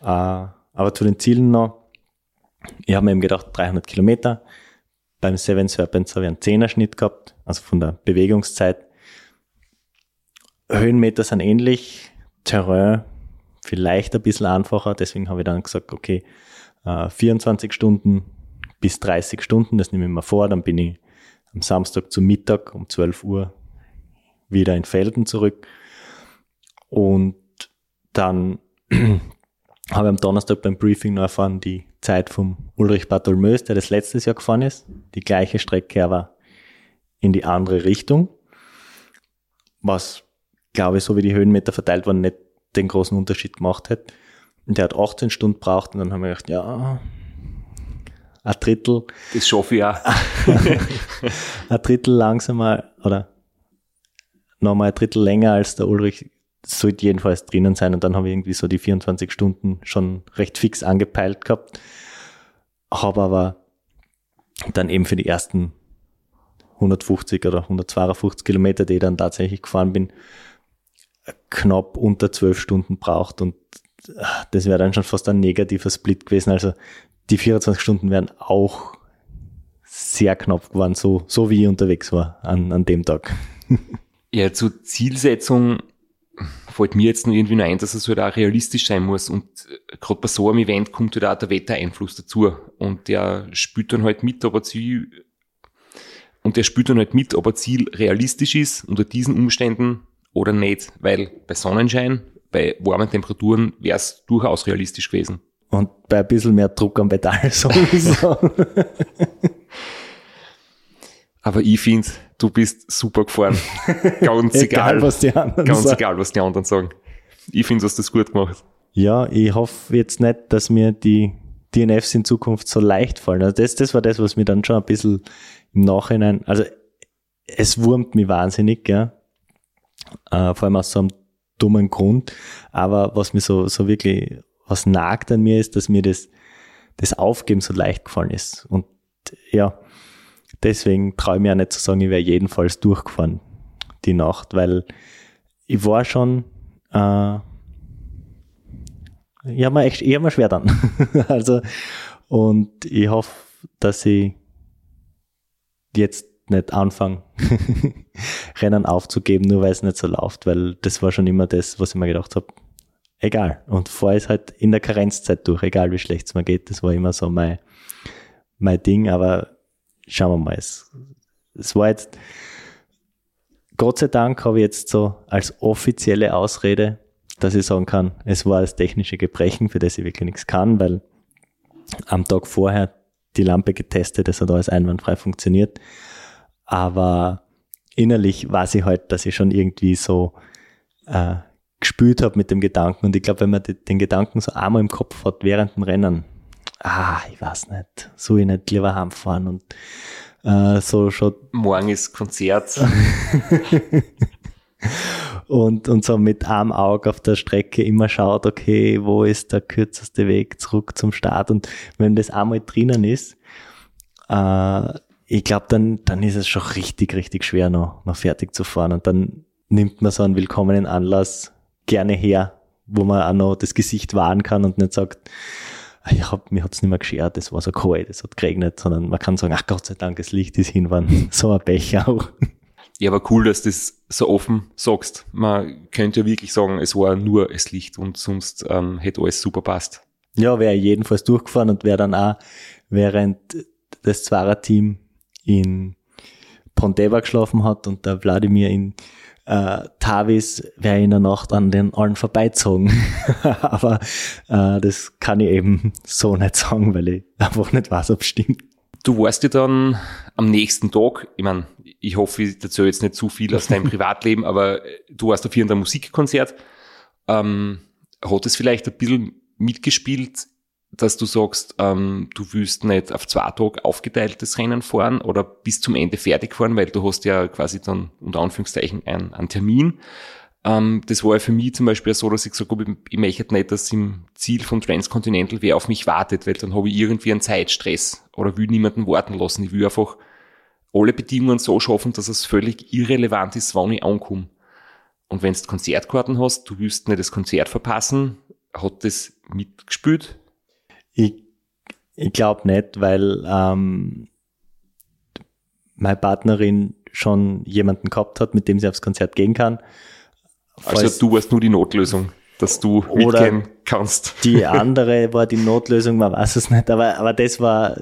[SPEAKER 6] Äh, aber zu den Zielen noch. Ich habe mir eben gedacht, 300 Kilometer beim Seven Serpents habe ich einen Zehnerschnitt gehabt, also von der Bewegungszeit. Höhenmeter sind ähnlich, Terrain vielleicht ein bisschen einfacher, deswegen habe ich dann gesagt, okay, 24 äh, Stunden bis 30 Stunden, das nehme ich mir vor, dann bin ich am Samstag zum Mittag um 12 Uhr wieder in Felden zurück und dann habe ich am Donnerstag beim Briefing noch erfahren, die Zeit vom Ulrich Bartholmös, der das letztes Jahr gefahren ist. Die gleiche Strecke, aber in die andere Richtung. Was, glaube ich, so wie die Höhenmeter verteilt waren, nicht den großen Unterschied gemacht hat. Und der hat 18 Stunden braucht und dann haben wir gedacht, ja, ein Drittel.
[SPEAKER 1] Das schaffe ich auch.
[SPEAKER 6] ein Drittel langsamer oder nochmal ein Drittel länger als der Ulrich sollte jedenfalls drinnen sein und dann habe ich irgendwie so die 24 Stunden schon recht fix angepeilt gehabt. Habe aber dann eben für die ersten 150 oder 152 Kilometer, die ich dann tatsächlich gefahren bin, knapp unter 12 Stunden braucht und äh, das wäre dann schon fast ein negativer Split gewesen. Also die 24 Stunden wären auch sehr knapp geworden, so, so wie ich unterwegs war an, an dem Tag.
[SPEAKER 1] Ja, zur Zielsetzung fällt mir jetzt nur irgendwie nur ein, dass es halt auch realistisch sein muss. Und äh, gerade bei so einem Event kommt halt auch der Wettereinfluss dazu. Und der spielt dann halt mit, ob er Ziel, und der spielt dann halt mit, ob ein Ziel realistisch ist unter diesen Umständen oder nicht. Weil bei Sonnenschein, bei warmen Temperaturen wäre es durchaus realistisch gewesen.
[SPEAKER 6] Und bei ein bisschen mehr Druck am Pedal sowieso.
[SPEAKER 1] Aber ich finde, du bist super gefahren. Ganz egal, egal, was die anderen ganz sagen. egal, was die anderen sagen. Ich finde, du hast das gut gemacht.
[SPEAKER 6] Ja, ich hoffe jetzt nicht, dass mir die DNFs in Zukunft so leicht fallen. Also das, das war das, was mir dann schon ein bisschen im Nachhinein, also es wurmt mich wahnsinnig, ja. Äh, vor allem aus so einem dummen Grund. Aber was mir so, so wirklich, was nagt an mir ist, dass mir das, das Aufgeben so leicht gefallen ist. Und ja, deswegen traue ich mir auch nicht zu sagen, ich wäre jedenfalls durchgefahren die Nacht, weil ich war schon, äh, ich habe mir echt eher mal schwer dann. also, und ich hoffe, dass ich jetzt nicht anfange, Rennen aufzugeben, nur weil es nicht so läuft, weil das war schon immer das, was ich mir gedacht habe. Egal. Und vorher ist halt in der Karenzzeit durch, egal wie schlecht es mir geht. Das war immer so mein, mein Ding, aber schauen wir mal. Es, es war jetzt, Gott sei Dank habe ich jetzt so als offizielle Ausrede, dass ich sagen kann, es war das technische Gebrechen, für das ich wirklich nichts kann, weil am Tag vorher die Lampe getestet, es hat alles einwandfrei funktioniert. Aber innerlich weiß ich halt, dass ich schon irgendwie so äh, gespürt habe mit dem Gedanken. Und ich glaube, wenn man den Gedanken so einmal im Kopf hat während dem Rennen, ah, ich weiß nicht, so ich nicht lieber heimfahren und äh, so schon
[SPEAKER 1] Morgen ist Konzert.
[SPEAKER 6] und, und so mit einem Auge auf der Strecke immer schaut, okay, wo ist der kürzeste Weg zurück zum Start? Und wenn das einmal drinnen ist, äh, ich glaube, dann, dann ist es schon richtig, richtig schwer, noch, noch fertig zu fahren. Und dann nimmt man so einen willkommenen Anlass gerne her, wo man auch noch das Gesicht wahren kann und nicht sagt, "Ah, ich hab, mir hat's nicht mehr geschert, es war so kalt, es hat geregnet, sondern man kann sagen, ach Gott sei Dank, das Licht ist hinwann. So ein Pech auch.
[SPEAKER 1] Ja, aber cool, dass du das so offen sagst. Man könnte ja wirklich sagen, es war nur das Licht und sonst ähm, hätte alles super passt.
[SPEAKER 6] Ja, wäre jedenfalls durchgefahren und wäre dann auch, während das Zwarer-Team in Ponteva geschlafen hat und der Wladimir in äh, Tavis, wäre in der Nacht an den allen vorbeizogen. Aber äh, das kann ich eben so nicht sagen, weil ich einfach nicht weiß, ob es stimmt.
[SPEAKER 1] Du warst ja dann am nächsten Tag, ich meine, ich hoffe, ich erzähle jetzt nicht zu viel aus deinem Privatleben, aber du warst auf irgendeinem Musikkonzert. Ähm, hat es vielleicht ein bisschen mitgespielt, dass du sagst, ähm, du willst nicht auf zwei Tage aufgeteiltes Rennen fahren oder bis zum Ende fertig fahren, weil du hast ja quasi dann unter Anführungszeichen einen, einen Termin. Ähm, das war ja für mich zum Beispiel so, dass ich gesagt habe, ich, ich möchte nicht, dass im Ziel von Transcontinental wer auf mich wartet, weil dann habe ich irgendwie einen Zeitstress oder will niemanden warten lassen. Ich will einfach alle Bedingungen so schaffen, dass es völlig irrelevant ist, wann ich ankomme. Und wenn du Konzertkarten hast, du willst nicht das Konzert verpassen, hat das mitgespielt?
[SPEAKER 6] Ich, ich glaube nicht, weil ähm, meine Partnerin schon jemanden gehabt hat, mit dem sie aufs Konzert gehen kann.
[SPEAKER 1] Also
[SPEAKER 6] Falls-
[SPEAKER 1] du warst nur die Notlösung, dass du mitgehen kannst.
[SPEAKER 6] Die andere war die Notlösung, man weiß es nicht, aber, aber das war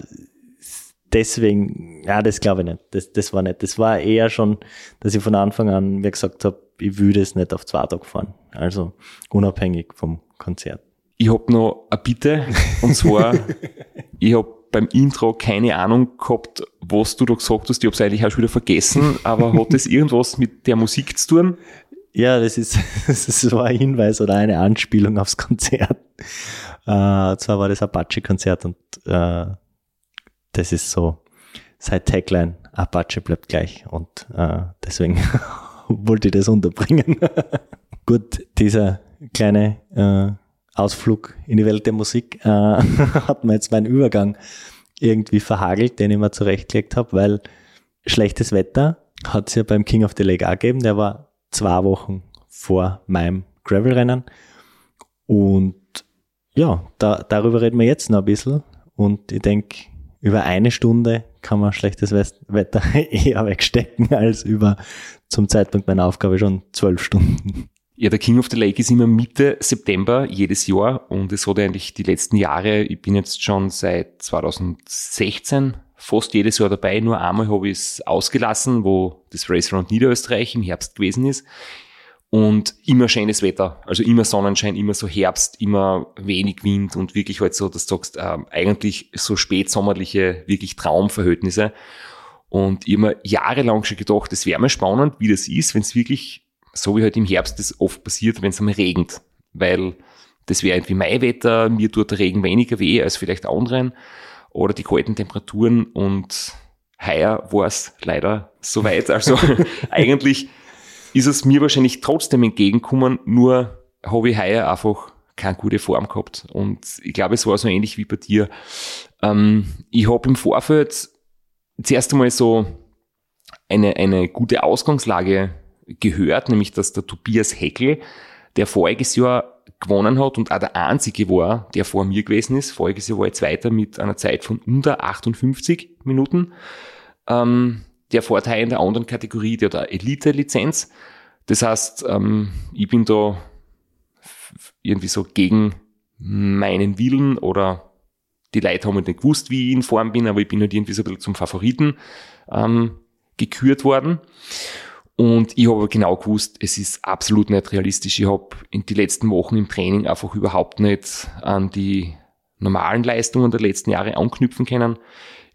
[SPEAKER 6] deswegen, ja, das glaube ich nicht. Das, das war nicht. Das war eher schon, dass ich von Anfang an mir gesagt habe, ich will das nicht auf zwei Tage fahren. Also unabhängig vom Konzert.
[SPEAKER 1] Ich hab noch eine Bitte, und zwar, ich hab beim Intro keine Ahnung gehabt, was du da gesagt hast. Ich hab's eigentlich auch schon wieder vergessen, aber hat das irgendwas mit der Musik zu tun?
[SPEAKER 6] Ja, das ist, das ist so ein Hinweis oder eine Anspielung aufs Konzert. Äh, zwar war das Apache-Konzert und äh, das ist so seit Tagline, Apache bleibt gleich und äh, deswegen wollte ich das unterbringen. Gut, dieser kleine äh, Ausflug in die Welt der Musik äh, hat mir jetzt meinen Übergang irgendwie verhagelt, den ich mir zurechtgelegt habe, weil schlechtes Wetter hat es ja beim King of the Lake auch gegeben, der war zwei Wochen vor meinem Gravel-Rennen. Und ja, da, darüber reden wir jetzt noch ein bisschen. Und ich denke, über eine Stunde kann man schlechtes Wetter eher wegstecken als über zum Zeitpunkt meiner Aufgabe schon zwölf Stunden.
[SPEAKER 1] Ja, der King of the Lake ist immer Mitte September jedes Jahr und es hat eigentlich die letzten Jahre, ich bin jetzt schon seit 2016 fast jedes Jahr dabei, nur einmal habe ich es ausgelassen, wo das Race Round Niederösterreich im Herbst gewesen ist. Und immer schönes Wetter, also immer Sonnenschein, immer so Herbst, immer wenig Wind und wirklich halt so, dass du sagst, ähm, eigentlich so spätsommerliche, wirklich Traumverhältnisse. Und ich hab mir jahrelang schon gedacht, es wäre mal spannend, wie das ist, wenn es wirklich so wie halt im Herbst das oft passiert, wenn es einmal regnet. Weil das wäre irgendwie mein Wetter, mir tut der Regen weniger weh als vielleicht anderen. Oder die kalten Temperaturen und heuer war es leider soweit. Also eigentlich ist es mir wahrscheinlich trotzdem entgegengekommen, nur habe ich heuer einfach keine gute Form gehabt. Und ich glaube, es war so ähnlich wie bei dir. Ähm, ich habe im Vorfeld zuerst einmal so eine, eine gute Ausgangslage gehört, nämlich dass der Tobias Heckel, der voriges Jahr gewonnen hat und auch der einzige war, der vor mir gewesen ist. Voriges Jahr war ich Zweiter mit einer Zeit von unter 58 Minuten. Ähm, der Vorteil in der anderen Kategorie, der hat Elite-Lizenz. Das heißt, ähm, ich bin da irgendwie so gegen meinen Willen oder die Leute haben halt nicht gewusst, wie ich in Form bin, aber ich bin halt irgendwie so ein bisschen zum Favoriten ähm, gekürt worden. Und ich habe genau gewusst, es ist absolut nicht realistisch. Ich habe in die letzten Wochen im Training einfach überhaupt nicht an die normalen Leistungen der letzten Jahre anknüpfen können.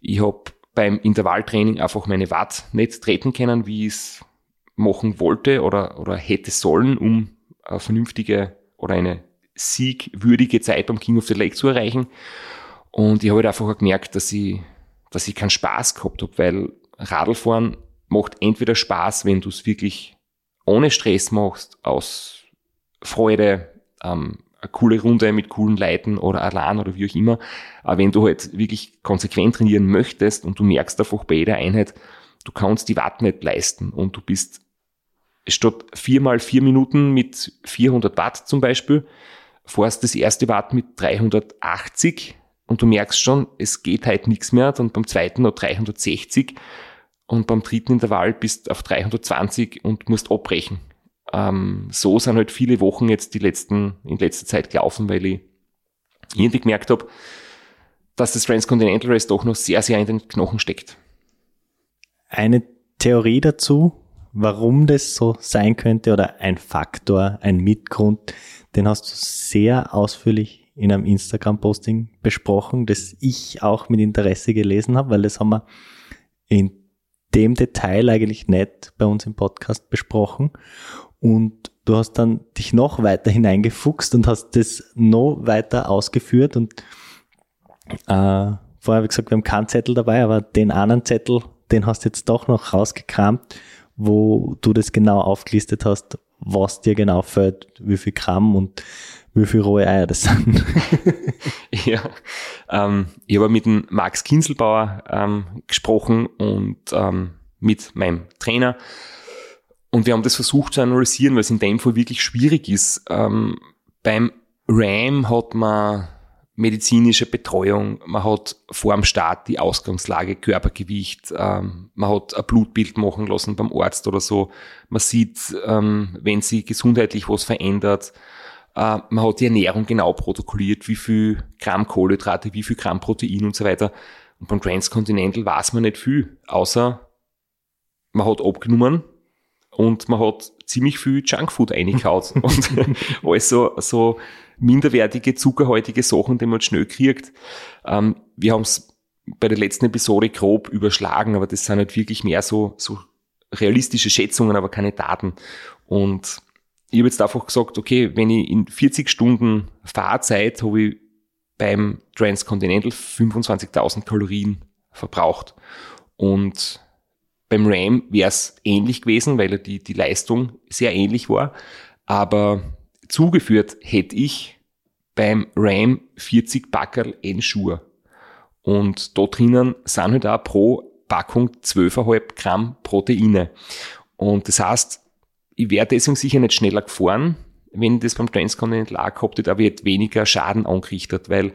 [SPEAKER 1] Ich habe beim Intervalltraining einfach meine Watt nicht treten können, wie ich es machen wollte oder, oder hätte sollen, um eine vernünftige oder eine siegwürdige Zeit beim King of the Lake zu erreichen. Und ich habe halt einfach gemerkt, dass ich dass ich keinen Spaß gehabt habe, weil Radlfahren macht entweder Spaß, wenn du es wirklich ohne Stress machst, aus Freude, ähm, eine coole Runde mit coolen Leuten oder allein oder wie auch immer. Aber wenn du halt wirklich konsequent trainieren möchtest und du merkst einfach bei jeder Einheit, du kannst die Watt nicht leisten und du bist statt viermal vier Minuten mit 400 Watt zum Beispiel, fährst das erste Watt mit 380 und du merkst schon, es geht halt nichts mehr, dann beim zweiten noch 360 und beim dritten Intervall bist auf 320 und musst abbrechen. Ähm, so sind halt viele Wochen jetzt die letzten, in letzter Zeit gelaufen, weil ich irgendwie gemerkt habe, dass das Transcontinental Race doch noch sehr, sehr in den Knochen steckt.
[SPEAKER 6] Eine Theorie dazu, warum das so sein könnte oder ein Faktor, ein Mitgrund, den hast du sehr ausführlich in einem Instagram-Posting besprochen, das ich auch mit Interesse gelesen habe, weil das haben wir in dem Detail eigentlich nicht bei uns im Podcast besprochen. Und du hast dann dich noch weiter hineingefuchst und hast das noch weiter ausgeführt. Und äh, vorher habe ich gesagt, wir haben keinen Zettel dabei, aber den anderen Zettel, den hast du jetzt doch noch rausgekramt, wo du das genau aufgelistet hast, was dir genau fällt, wie viel Gramm und wie viel rohe Eier das sind.
[SPEAKER 1] ja, ähm, ich habe mit dem Max Kinselbauer ähm, gesprochen und ähm, mit meinem Trainer. Und wir haben das versucht zu analysieren, weil es in dem Fall wirklich schwierig ist. Ähm, beim RAM hat man medizinische Betreuung, man hat vor dem Start die Ausgangslage, Körpergewicht, ähm, man hat ein Blutbild machen lassen beim Arzt oder so, man sieht, ähm, wenn sich gesundheitlich was verändert, äh, man hat die Ernährung genau protokolliert, wie viel Gramm Kohlenhydrate, wie viel Gramm Protein und so weiter. Und beim Transcontinental weiß man nicht viel, außer man hat abgenommen und man hat ziemlich viel Junkfood eingehaut und alles so, so minderwertige, zuckerhaltige Sachen, die man schnell kriegt. Ähm, wir haben es bei der letzten Episode grob überschlagen, aber das sind halt wirklich mehr so, so realistische Schätzungen, aber keine Daten. Und ich habe jetzt einfach gesagt, okay, wenn ich in 40 Stunden Fahrzeit habe ich beim Transcontinental 25.000 Kalorien verbraucht. Und beim RAM wäre es ähnlich gewesen, weil die, die Leistung sehr ähnlich war. Aber zugeführt hätte ich beim RAM 40 Packerl Ensure. Und da drinnen sind halt auch pro Packung 12,5 Gramm Proteine. Und das heißt, ich wäre deswegen sicher nicht schneller gefahren, wenn ich das beim Transcontinental auch gehabt hätte, aber ich hätte weniger Schaden angerichtet, weil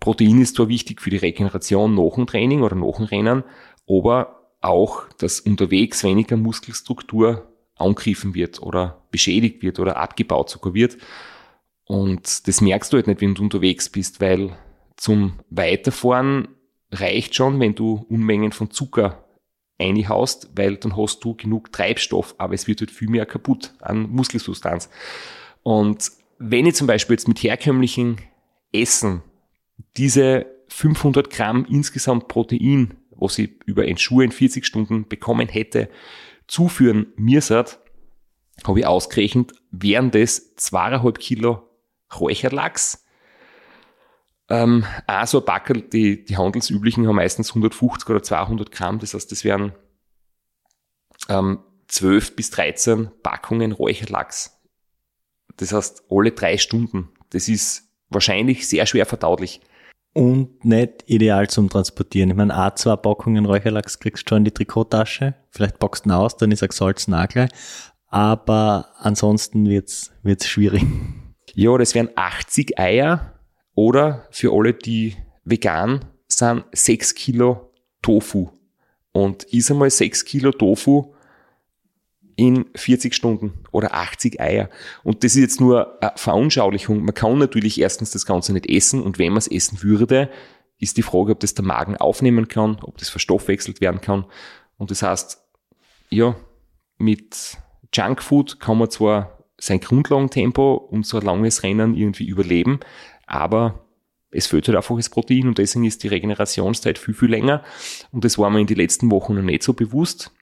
[SPEAKER 1] Protein ist zwar wichtig für die Regeneration nach dem Training oder nach dem Rennen, aber auch, dass unterwegs weniger Muskelstruktur angegriffen wird oder beschädigt wird oder abgebaut sogar wird. Und das merkst du halt nicht, wenn du unterwegs bist, weil zum Weiterfahren reicht schon, wenn du Unmengen von Zucker einhaust, weil dann hast du genug Treibstoff, aber es wird halt viel mehr kaputt an Muskelsubstanz. Und wenn ich zum Beispiel jetzt mit herkömmlichen Essen diese 500 Gramm insgesamt Protein, was ich über ein Schuh in 40 Stunden bekommen hätte, zuführen müsstet, habe ich ausgerechnet, wären das zweieinhalb Kilo Räucherlachs. Ähm, auch so ein Backel, die, die handelsüblichen haben meistens 150 oder 200 Gramm, das heißt, das wären ähm, 12 bis 13 Packungen Räucherlachs. Das heißt, alle drei Stunden. Das ist wahrscheinlich sehr schwer verdaulich.
[SPEAKER 6] Und nicht ideal zum Transportieren. Ich meine, auch zwei Packungen Räucherlachs kriegst du schon in die Trikottasche. Vielleicht packst du ihn aus, dann ist er Salz Nagel. Aber ansonsten wird's wird's schwierig.
[SPEAKER 1] Ja, das wären 80 Eier oder für alle, die vegan sind, 6 Kilo Tofu. Und ist einmal 6 Kilo Tofu in 40 Stunden oder 80 Eier. Und das ist jetzt nur eine Veranschaulichung. Man kann natürlich erstens das Ganze nicht essen und wenn man es essen würde, ist die Frage, ob das der Magen aufnehmen kann, ob das verstoffwechselt werden kann. Und das heißt, ja, mit Junkfood kann man zwar sein Grundlagentempo und so ein langes Rennen irgendwie überleben, aber es fehlt halt einfach das Protein und deswegen ist die Regenerationszeit viel, viel länger. Und das war mir in den letzten Wochen noch nicht so bewusst.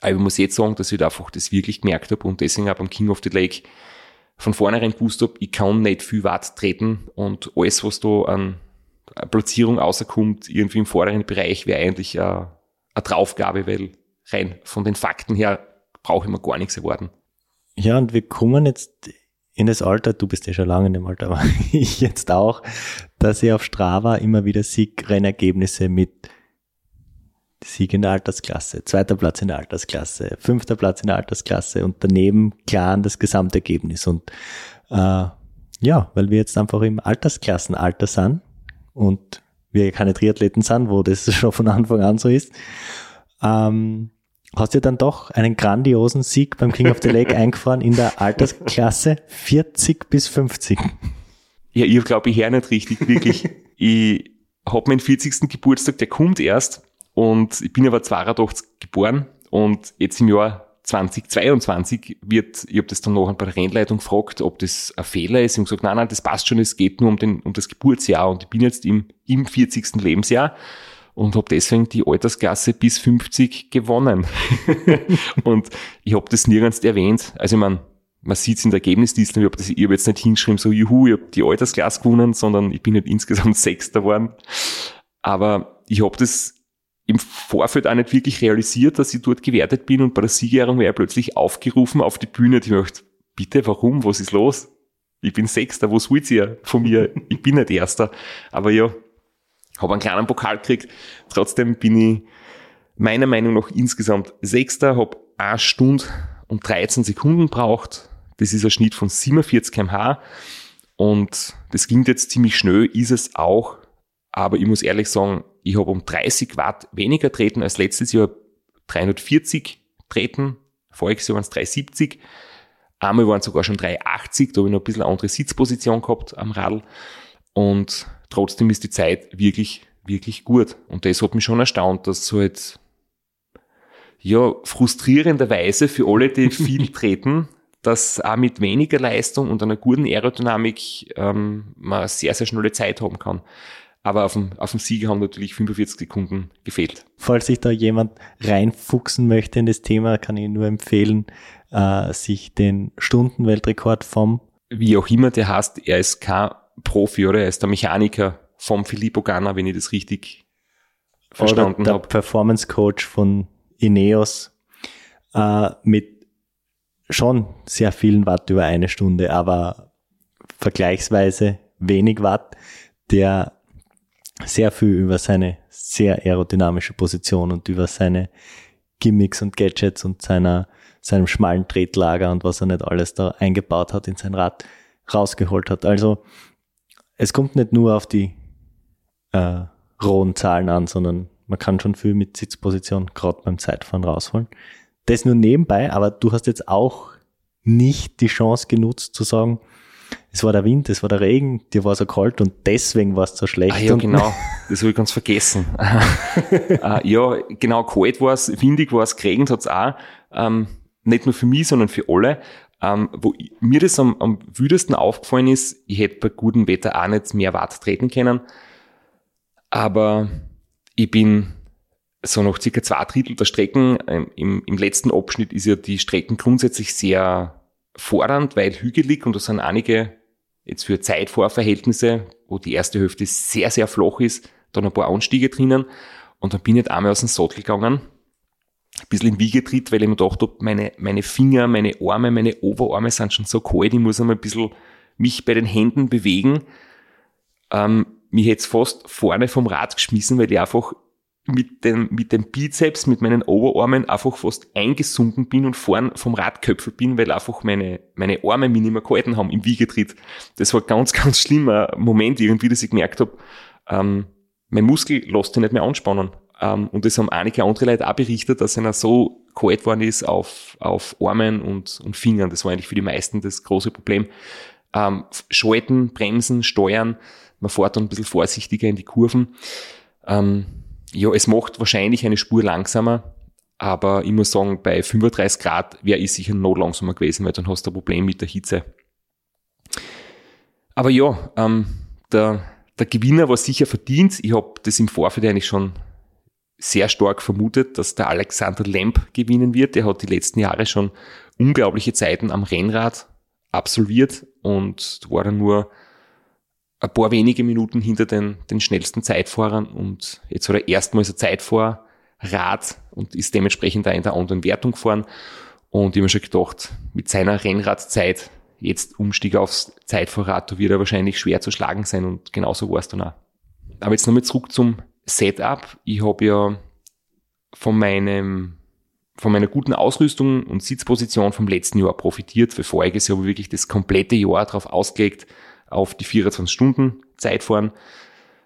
[SPEAKER 1] Aber ich muss jetzt sagen, dass ich da einfach das wirklich gemerkt habe und deswegen auch beim King of the Lake von vornherein gewusst habe, ich kann nicht viel Watt treten und alles, was da an Platzierung außerkommt, irgendwie im vorderen Bereich, wäre eigentlich eine, eine Draufgabe, weil rein von den Fakten her brauche ich mir gar nichts erwarten.
[SPEAKER 6] Ja, und wir kommen jetzt in das Alter, du bist ja schon lange in dem Alter, aber ich jetzt auch, dass ich auf Strava immer wieder Siegrennergebnisse mit Sieg in der Altersklasse, zweiter Platz in der Altersklasse, fünfter Platz in der Altersklasse und daneben klar das Gesamtergebnis. Und äh, ja, weil wir jetzt einfach im Altersklassenalter sind und wir keine Triathleten sind, wo das schon von Anfang an so ist, ähm, hast du dann doch einen grandiosen Sieg beim King of the Lake eingefahren in der Altersklasse 40 bis 50.
[SPEAKER 1] Ja, ich glaube, ich höre nicht richtig, wirklich. ich habe meinen 40. Geburtstag, der kommt erst und ich bin aber 82 geboren und jetzt im Jahr 2022 wird, ich habe das dann noch bei der Rennleitung gefragt, ob das ein Fehler ist. Ich habe gesagt, nein, nein, das passt schon, es geht nur um, den, um das Geburtsjahr und ich bin jetzt im, im 40. Lebensjahr und habe deswegen die Altersklasse bis 50 gewonnen. und ich habe das nirgends erwähnt. Also ich meine, man sieht es in der Ergebnisliste, ich habe hab jetzt nicht hingeschrieben, so juhu, ich habe die Altersklasse gewonnen, sondern ich bin nicht insgesamt Sechster geworden. Aber ich habe das im Vorfeld auch nicht wirklich realisiert, dass ich dort gewertet bin und bei der Siegerehrung wäre plötzlich aufgerufen auf die Bühne. Ich dachte, bitte, warum? Was ist los? Ich bin Sechster, was wollt ihr von mir? Ich bin nicht Erster. Aber ja, habe einen kleinen Pokal gekriegt. Trotzdem bin ich meiner Meinung nach insgesamt Sechster, habe eine Stunde und 13 Sekunden braucht. Das ist ein Schnitt von 47 kmh. Und das klingt jetzt ziemlich schnell, ist es auch. Aber ich muss ehrlich sagen, ich habe um 30 Watt weniger treten als letztes Jahr 340 treten. Voriges Jahr waren es 370. Einmal waren es sogar schon 380, da habe ich noch ein bisschen eine andere Sitzposition gehabt am Radl. Und trotzdem ist die Zeit wirklich, wirklich gut. Und das hat mich schon erstaunt, dass halt, ja, frustrierenderweise für alle, die viel treten, dass auch mit weniger Leistung und einer guten Aerodynamik ähm, man sehr, sehr schnelle Zeit haben kann. Aber auf dem, auf dem Sieger haben natürlich 45 Sekunden gefehlt.
[SPEAKER 6] Falls sich da jemand reinfuchsen möchte in das Thema, kann ich nur empfehlen, äh, sich den Stundenweltrekord vom
[SPEAKER 1] wie auch immer der heißt, er ist kein Profi oder er ist der Mechaniker vom Filippo Ganna, wenn ich das richtig verstanden
[SPEAKER 6] der
[SPEAKER 1] habe.
[SPEAKER 6] Performance Coach von Ineos äh, mit schon sehr vielen Watt über eine Stunde, aber vergleichsweise wenig Watt, der sehr viel über seine sehr aerodynamische Position und über seine Gimmicks und Gadgets und seiner, seinem schmalen Tretlager und was er nicht alles da eingebaut hat in sein Rad rausgeholt hat. Also es kommt nicht nur auf die äh, rohen Zahlen an, sondern man kann schon viel mit Sitzposition gerade beim Zeitfahren rausholen. Das nur nebenbei, aber du hast jetzt auch nicht die Chance genutzt zu sagen, es war der Wind, es war der Regen, dir war so kalt und deswegen war es so schlecht.
[SPEAKER 1] Ah, ja, genau. Das habe ich ganz vergessen. äh, ja, genau, kalt war es, windig war es, geregnet hat es auch. Ähm, nicht nur für mich, sondern für alle. Ähm, wo mir das am, am wüdesten aufgefallen ist, ich hätte bei gutem Wetter auch nicht mehr Watt treten können. Aber ich bin so noch circa zwei Drittel der Strecken. Ähm, im, Im letzten Abschnitt ist ja die Strecken grundsätzlich sehr fordernd, weil hügelig und da sind einige jetzt für Zeitfahrverhältnisse, wo die erste Hälfte sehr, sehr flach ist, dann ein paar Anstiege drinnen. Und dann bin ich einmal aus dem Sattel gegangen, ein bisschen im Wiegetritt, weil ich mir gedacht habe, meine, meine Finger, meine Arme, meine Oberarme sind schon so kalt, ich muss einmal ein bisschen mich bei den Händen bewegen. Ähm, mich hätte fast vorne vom Rad geschmissen, weil ich einfach mit dem, mit dem Bizeps, mit meinen Oberarmen einfach fast eingesunken bin und vorn vom Radköpfel bin, weil einfach meine, meine Arme mich nicht mehr gehalten haben im Wiegetritt. Das war ganz, ganz schlimmer Moment irgendwie, dass ich gemerkt habe, ähm, mein Muskel lässt sich nicht mehr anspannen. Ähm, und das haben einige andere Leute auch berichtet, dass einer so kalt worden ist auf, auf Armen und, und Fingern. Das war eigentlich für die meisten das große Problem. Ähm, Schalten, Bremsen, Steuern, man fährt dann ein bisschen vorsichtiger in die Kurven. Ähm, ja, es macht wahrscheinlich eine Spur langsamer, aber ich muss sagen, bei 35 Grad wäre ich sicher noch langsamer gewesen, weil dann hast du ein Problem mit der Hitze. Aber ja, ähm, der, der Gewinner war sicher verdient. Ich habe das im Vorfeld eigentlich schon sehr stark vermutet, dass der Alexander Lemp gewinnen wird. Der hat die letzten Jahre schon unglaubliche Zeiten am Rennrad absolviert und war dann nur ein paar wenige Minuten hinter den, den schnellsten Zeitfahrern und jetzt hat er erstmals ein Zeitfahrrad und ist dementsprechend da in der anderen Wertung gefahren. Und ich habe mir schon gedacht, mit seiner Rennradzeit, jetzt Umstieg aufs Zeitfahrrad, da wird er wahrscheinlich schwer zu schlagen sein und genauso war es dann auch. Aber jetzt nochmal zurück zum Setup. Ich habe ja von meinem von meiner guten Ausrüstung und Sitzposition vom letzten Jahr profitiert. Für voriges Jahr habe ich wirklich das komplette Jahr darauf ausgelegt, auf die 24 Stunden Zeitfahren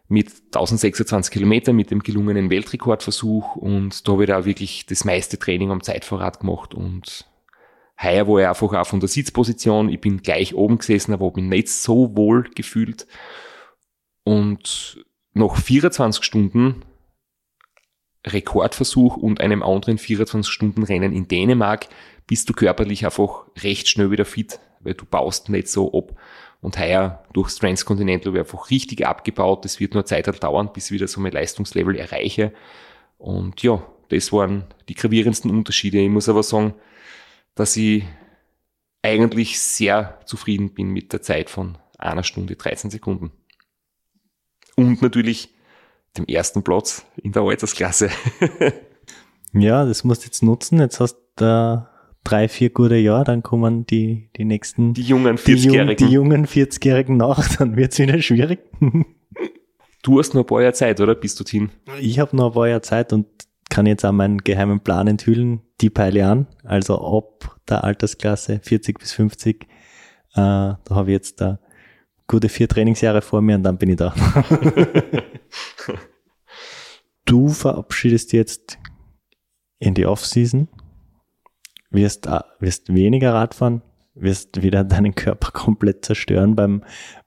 [SPEAKER 1] mit 1026 Kilometer mit dem gelungenen Weltrekordversuch. Und da habe ich da wirklich das meiste Training am Zeitfahrrad gemacht. Und heuer war ich einfach auch von der Sitzposition, ich bin gleich oben gesessen, aber habe mich nicht so wohl gefühlt. Und nach 24 Stunden Rekordversuch und einem anderen 24-Stunden-Rennen in Dänemark bist du körperlich einfach recht schnell wieder fit, weil du baust nicht so ab. Und heuer durchs Transcontinental ich einfach richtig abgebaut. Das wird nur Zeit dauern, bis ich wieder so mein Leistungslevel erreiche. Und ja, das waren die gravierendsten Unterschiede. Ich muss aber sagen, dass ich eigentlich sehr zufrieden bin mit der Zeit von einer Stunde 13 Sekunden. Und natürlich dem ersten Platz in der Altersklasse.
[SPEAKER 6] ja, das musst du jetzt nutzen. Jetzt hast du da drei, vier gute Jahre, dann kommen die, die nächsten.
[SPEAKER 1] Die jungen 40-Jährigen.
[SPEAKER 6] Die, jungen 40-Jährigen nach, dann wird's wieder schwierig.
[SPEAKER 1] du hast noch ein paar Jahre Zeit, oder? Bis dorthin.
[SPEAKER 6] Ich habe noch ein paar Jahre Zeit und kann jetzt auch meinen geheimen Plan enthüllen. Die peile an. Also ab der Altersklasse 40 bis 50. Äh, da habe ich jetzt da gute vier Trainingsjahre vor mir und dann bin ich da. du verabschiedest jetzt in die Offseason, wirst, äh, wirst weniger Radfahren, wirst wieder deinen Körper komplett zerstören beim,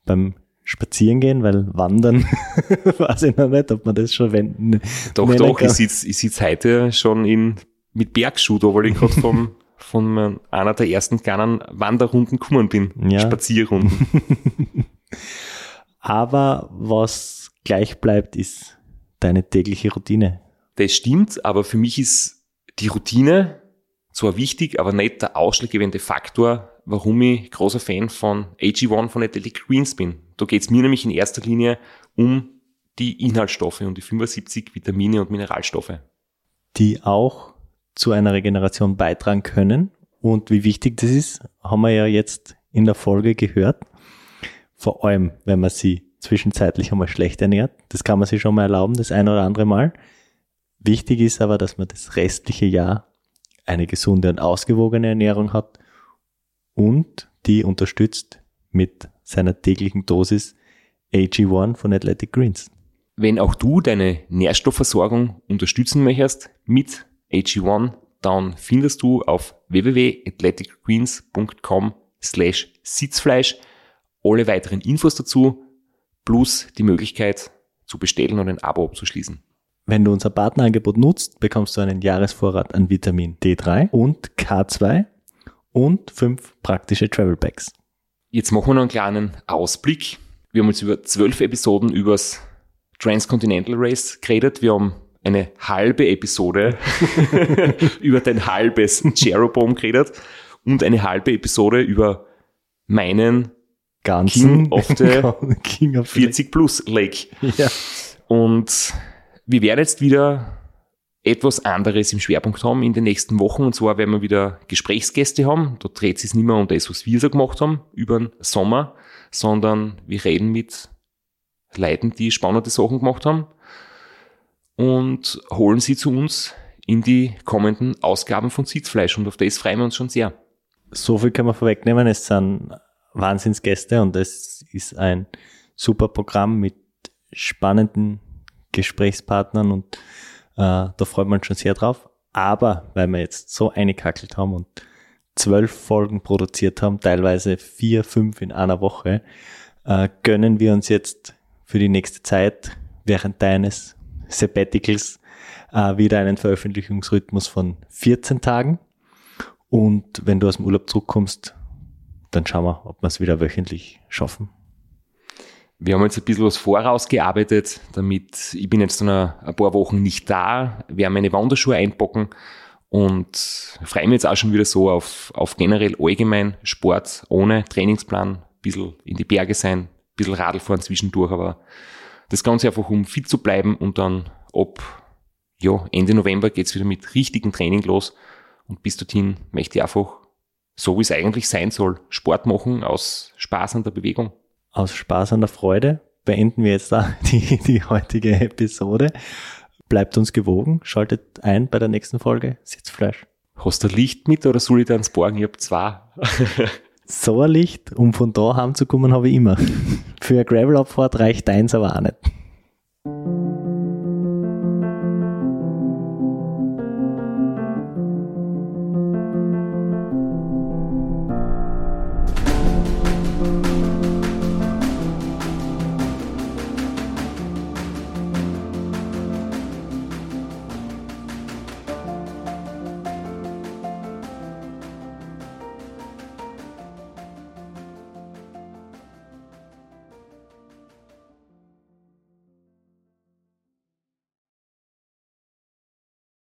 [SPEAKER 6] beim Spazierengehen, weil Wandern, weiß ich noch nicht, ob man das schon wenden
[SPEAKER 1] Doch, doch, kann. ich sitze ich sitz heute schon in, mit Bergschuh da, weil ich gerade vom, von einer der ersten kleinen Wanderrunden gekommen bin. Ja. Spazierrunden.
[SPEAKER 6] Aber was gleich bleibt, ist deine tägliche Routine.
[SPEAKER 1] Das stimmt, aber für mich ist die Routine zwar wichtig, aber nicht der ausschlaggebende Faktor, warum ich großer Fan von AG1 von Athletic Greens bin. Da geht es mir nämlich in erster Linie um die Inhaltsstoffe und die 75 Vitamine und Mineralstoffe.
[SPEAKER 6] Die auch zu einer Regeneration beitragen können. Und wie wichtig das ist, haben wir ja jetzt in der Folge gehört. Vor allem, wenn man sie zwischenzeitlich einmal schlecht ernährt. Das kann man sich schon mal erlauben, das ein oder andere Mal. Wichtig ist aber, dass man das restliche Jahr eine gesunde und ausgewogene Ernährung hat und die unterstützt mit seiner täglichen Dosis AG1 von Athletic Greens.
[SPEAKER 1] Wenn auch du deine Nährstoffversorgung unterstützen möchtest mit AG1, dann findest du auf www.athleticgreens.com slash Sitzfleisch alle weiteren Infos dazu plus die Möglichkeit zu bestellen und ein Abo abzuschließen.
[SPEAKER 6] Wenn du unser Partnerangebot nutzt, bekommst du einen Jahresvorrat an Vitamin D3 und K2 und fünf praktische Travel Packs.
[SPEAKER 1] Jetzt machen wir noch einen kleinen Ausblick. Wir haben jetzt über zwölf Episoden übers Transcontinental Race geredet. Wir haben eine halbe Episode über dein halbes Jeroboam geredet und eine halbe Episode über meinen
[SPEAKER 6] ganzen
[SPEAKER 1] King of the King of 40 Plus Lake. Ja. Und wir werden jetzt wieder etwas anderes im Schwerpunkt haben in den nächsten Wochen. Und zwar werden wir wieder Gesprächsgäste haben. Da dreht es sich nicht mehr um das, was wir so gemacht haben über den Sommer, sondern wir reden mit Leuten, die spannende Sachen gemacht haben und holen sie zu uns in die kommenden Ausgaben von Sitzfleisch. Und auf das freuen wir uns schon sehr.
[SPEAKER 6] So viel können wir vorwegnehmen. Es sind Wahnsinnsgäste und es ist ein super Programm mit spannenden Gesprächspartnern und äh, da freut man schon sehr drauf. Aber weil wir jetzt so eingekackelt haben und zwölf Folgen produziert haben, teilweise vier, fünf in einer Woche, äh, gönnen wir uns jetzt für die nächste Zeit während deines Sabbaticals äh, wieder einen Veröffentlichungsrhythmus von 14 Tagen. Und wenn du aus dem Urlaub zurückkommst, dann schauen wir, ob wir es wieder wöchentlich schaffen.
[SPEAKER 1] Wir haben jetzt ein bisschen was vorausgearbeitet, damit ich bin jetzt noch ein paar Wochen nicht da, werde meine Wanderschuhe einpacken und freue mich jetzt auch schon wieder so auf, auf generell allgemein Sport ohne Trainingsplan, ein bisschen in die Berge sein, ein bisschen Radl fahren zwischendurch, aber das Ganze einfach, um fit zu bleiben und dann ab ja, Ende November geht's wieder mit richtigem Training los und bis dorthin möchte ich einfach, so wie es eigentlich sein soll, Sport machen aus Spaß an der Bewegung.
[SPEAKER 6] Aus Spaß an der Freude beenden wir jetzt da die, die heutige Episode. Bleibt uns gewogen, schaltet ein bei der nächsten Folge Sitzfleisch.
[SPEAKER 1] Hast du Licht mit oder soll ich da ans Borgen? Ich hab zwei.
[SPEAKER 6] So ein Licht, um von da heimzukommen, habe ich immer. Für eine Gravel-Abfahrt reicht eins aber auch nicht.